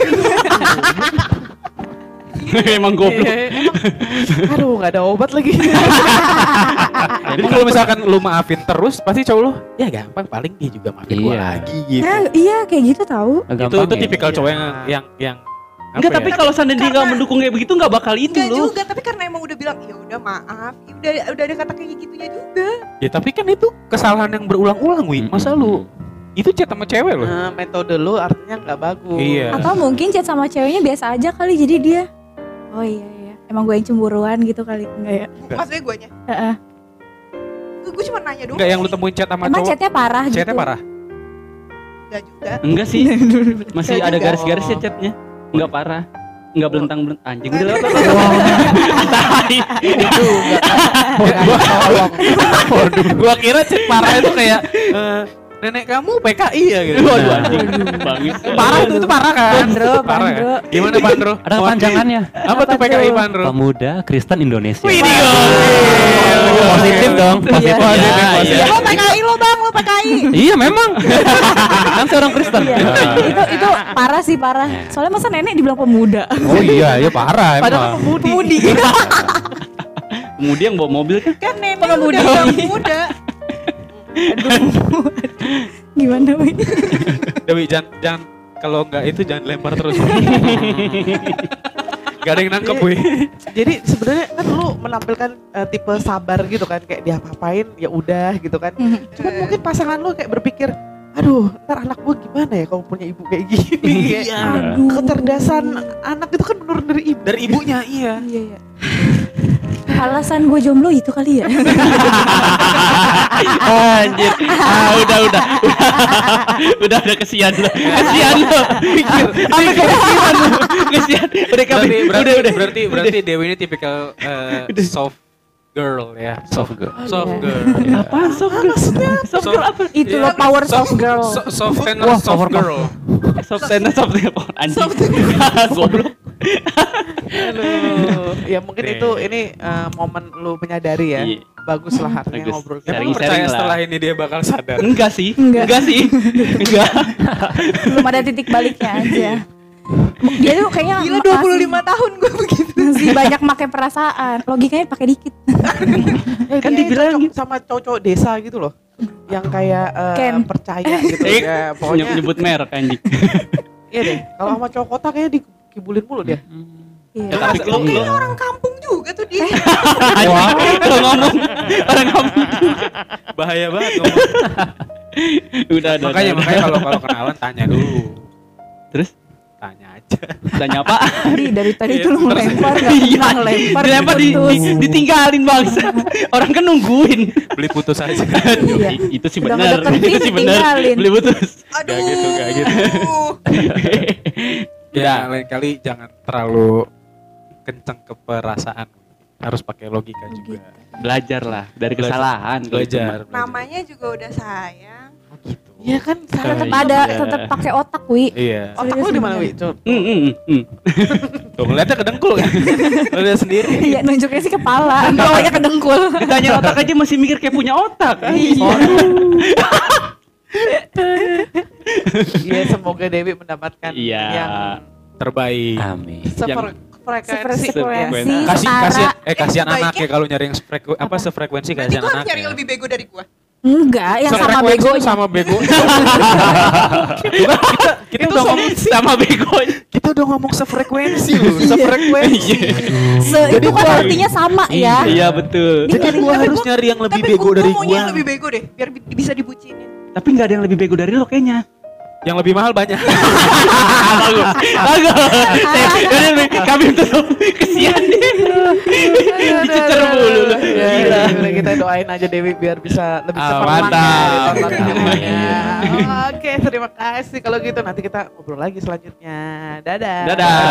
[laughs] Emang goblok. Iya, emang- Aduh nggak ada obat lagi. [laughs] Jadi kalau misalkan lu maafin terus, pasti cowok lu ya gampang paling dia juga maafin gua Iya. lagi gitu. Nah, iya kayak gitu tahu. itu Gampang itu ya. tipikal Iya. cowok yang yang yang Enggak, apa tapi ya? kalau seandainya dia nggak Karena- mendukung kayak begitu nggak bakal itu Enggak loh. juga tapi karena emang udah bilang ya udah maaf ya udah udah ada kata kayak gitunya juga ya tapi kan itu kesalahan yang berulang-ulang wi masa lu itu chat sama cewek loh Nah, metode lu artinya nggak bagus. Iya. Atau mungkin chat sama ceweknya biasa aja kali jadi dia. Oh iya iya. Emang gue yang cemburuan gitu kali enggak ya? maksudnya gue nya Heeh. gue cuma nanya doang enggak yang lu temuin chat sama Emang cowok chatnya parah gitu. chatnya parah enggak juga Enggak sih. [laughs] Masih ada juga. garis-garisnya chatnya. Enggak parah. Enggak belentang-belentang. Anjing udah apa? Itu nggak Waduh, gua kira chat parah itu kayak eh, nenek kamu PKI ya gitu. Waduh anjing. Bangis. Parah tuh itu parah kan? Pandro, parah kan? Pandro. Gimana Pandro? Ada kepanjangannya. Apa tuh PKI? Pandro? Pemuda Kristen Indonesia. Wih, Positif dong, positif. Iya, positif, iya. positif. ya lo PKI lo bang lo PKI Iya memang. kan seorang Kristen. Iya. itu itu parah sih parah. Soalnya masa nenek dibilang pemuda. Oh iya, ya parah Padahal emang. pemudi. Kemudian bawa mobil kan kan nenek Pengemudi. udah muda [laughs] Gimana, Wi? [laughs] Dewi jangan jangan kalau nggak itu jangan lempar terus. [laughs] Gak ada yang nangkep, Wi. [laughs] Jadi sebenarnya kan lu menampilkan eh, tipe sabar gitu kan kayak dia apain ya udah gitu kan. Cuman mungkin pasangan lu kayak berpikir, aduh ntar anak gua gimana ya kalau punya ibu kayak gini. Iya. Aduh. Kecerdasan anak itu kan menurun dari ibu. Dari ibunya, iya. Iya, iya. Alasan gue jomblo itu kali ya. [laughs] Anjir. Ah, udah udah. [laughs] udah udah kesian lo. Kesian lo. Mikir. Sampai kesian lo. Kesian. Udah berarti, Udah udah. berarti, berarti Dewi ini tipikal eh, soft girl ya. Soft girl. Soft Iya. girl. Apaan soft girl? Soft girl apa? Itu loh power soft girl. So- soft and Wah, soft girl. Soft tennis soft girl. Anjing. [laughs] Goblok. Aduh, ya mungkin Oke. itu ini eh, momen lu menyadari ya. Iya. Bagus lah artinya Bagus. ngobrol. Emang percaya lah. setelah ini dia bakal sadar. Enggak sih. Enggak. Enggak sih. Enggak. Belum ada titik baliknya aja. Dia tuh kayaknya Gila masih- 25 tahun gue begitu. masih banyak pakai perasaan. Logikanya pakai dikit. Eh, Kan dibilang cocok sama cowok desa gitu loh. Yang kayak eh, Ken. percaya gitu [laughs] ya. Pokoknya Nyebut merek anjing. iya deh. Kalau sama cowok kota kayaknya dikibulin mulu dia. Ya, Iya. tapi lu, lu Orang kampung juga tuh dia. kalau ngomong orang ngomong Bahaya banget ngomong. udah ada. makanya makanya kalau kalau kenalan tanya dulu. Terus Tanya aja. tanya apa? Tadi dari tadi Iya, tuh lu ngelempar enggak pernah ngelempar. Dilempar di, di- ditinggalin bangsa. Orang kan nungguin. Beli putus aja. Iya. I- itu sih Udah benar. Itu sih benar. Beli putus. Aduh. Gak gitu, gak gitu. [laughs] ya lain kali jangan terlalu kenceng ke perasaan. Harus pakai logika juga. Belajar lah dari Belajar. kesalahan. Belajar. mah. Namanya juga udah sayang. Oh, gitu. Iya kan Tetap Iya. ada, tetap pakai otak, Wi. Iya. Otak lu di mana Wi? Coba. Hmm, hmm, hmm, hmm. [laughs] Tuh ngeliatnya kedengkul [laughs] kan. Lihat sendiri. Iya, nunjuknya sih kepala, bawahnya ke dengkul. Ditanya otak aja masih mikir kayak punya otak. Iya. [laughs] Iya semoga Dewi mendapatkan Iya. yang Terbaik. Amin. sefrekuensi Sefrekuensi. ya. Kasih setara. kasihan eh kasihan sebaiknya- anak ya kalau nyari yang frekuensi apa Apa? sefrekuensi Nanti kasihan anak. nyari yang lebih bego dari gue. Enggak, yang sama begonya. sama bego. [laughs] kita udah ngomong sama begonya. kita udah ngomong sefrekuensi loh, sefrekuensi. Se itu kan artinya sama ya. Iya betul. Jadi gua harus nyari yang lebih Tapi bego dari maunya yang gua. lebih bego deh, biar bi- bisa dibucinin. Tapi nggak ada yang lebih bego dari lo kayaknya. Yang lebih mahal banyak. Bagus. Bagus. Kami tutup kesian nih. Dicecer mulu lu. Ya, Gila. udah kita doain aja Dewi biar bisa lebih Ah, cepat mantap. Oke, terima kasih. Kalau gitu nanti kita ngobrol lagi selanjutnya. Dadah. Dadah.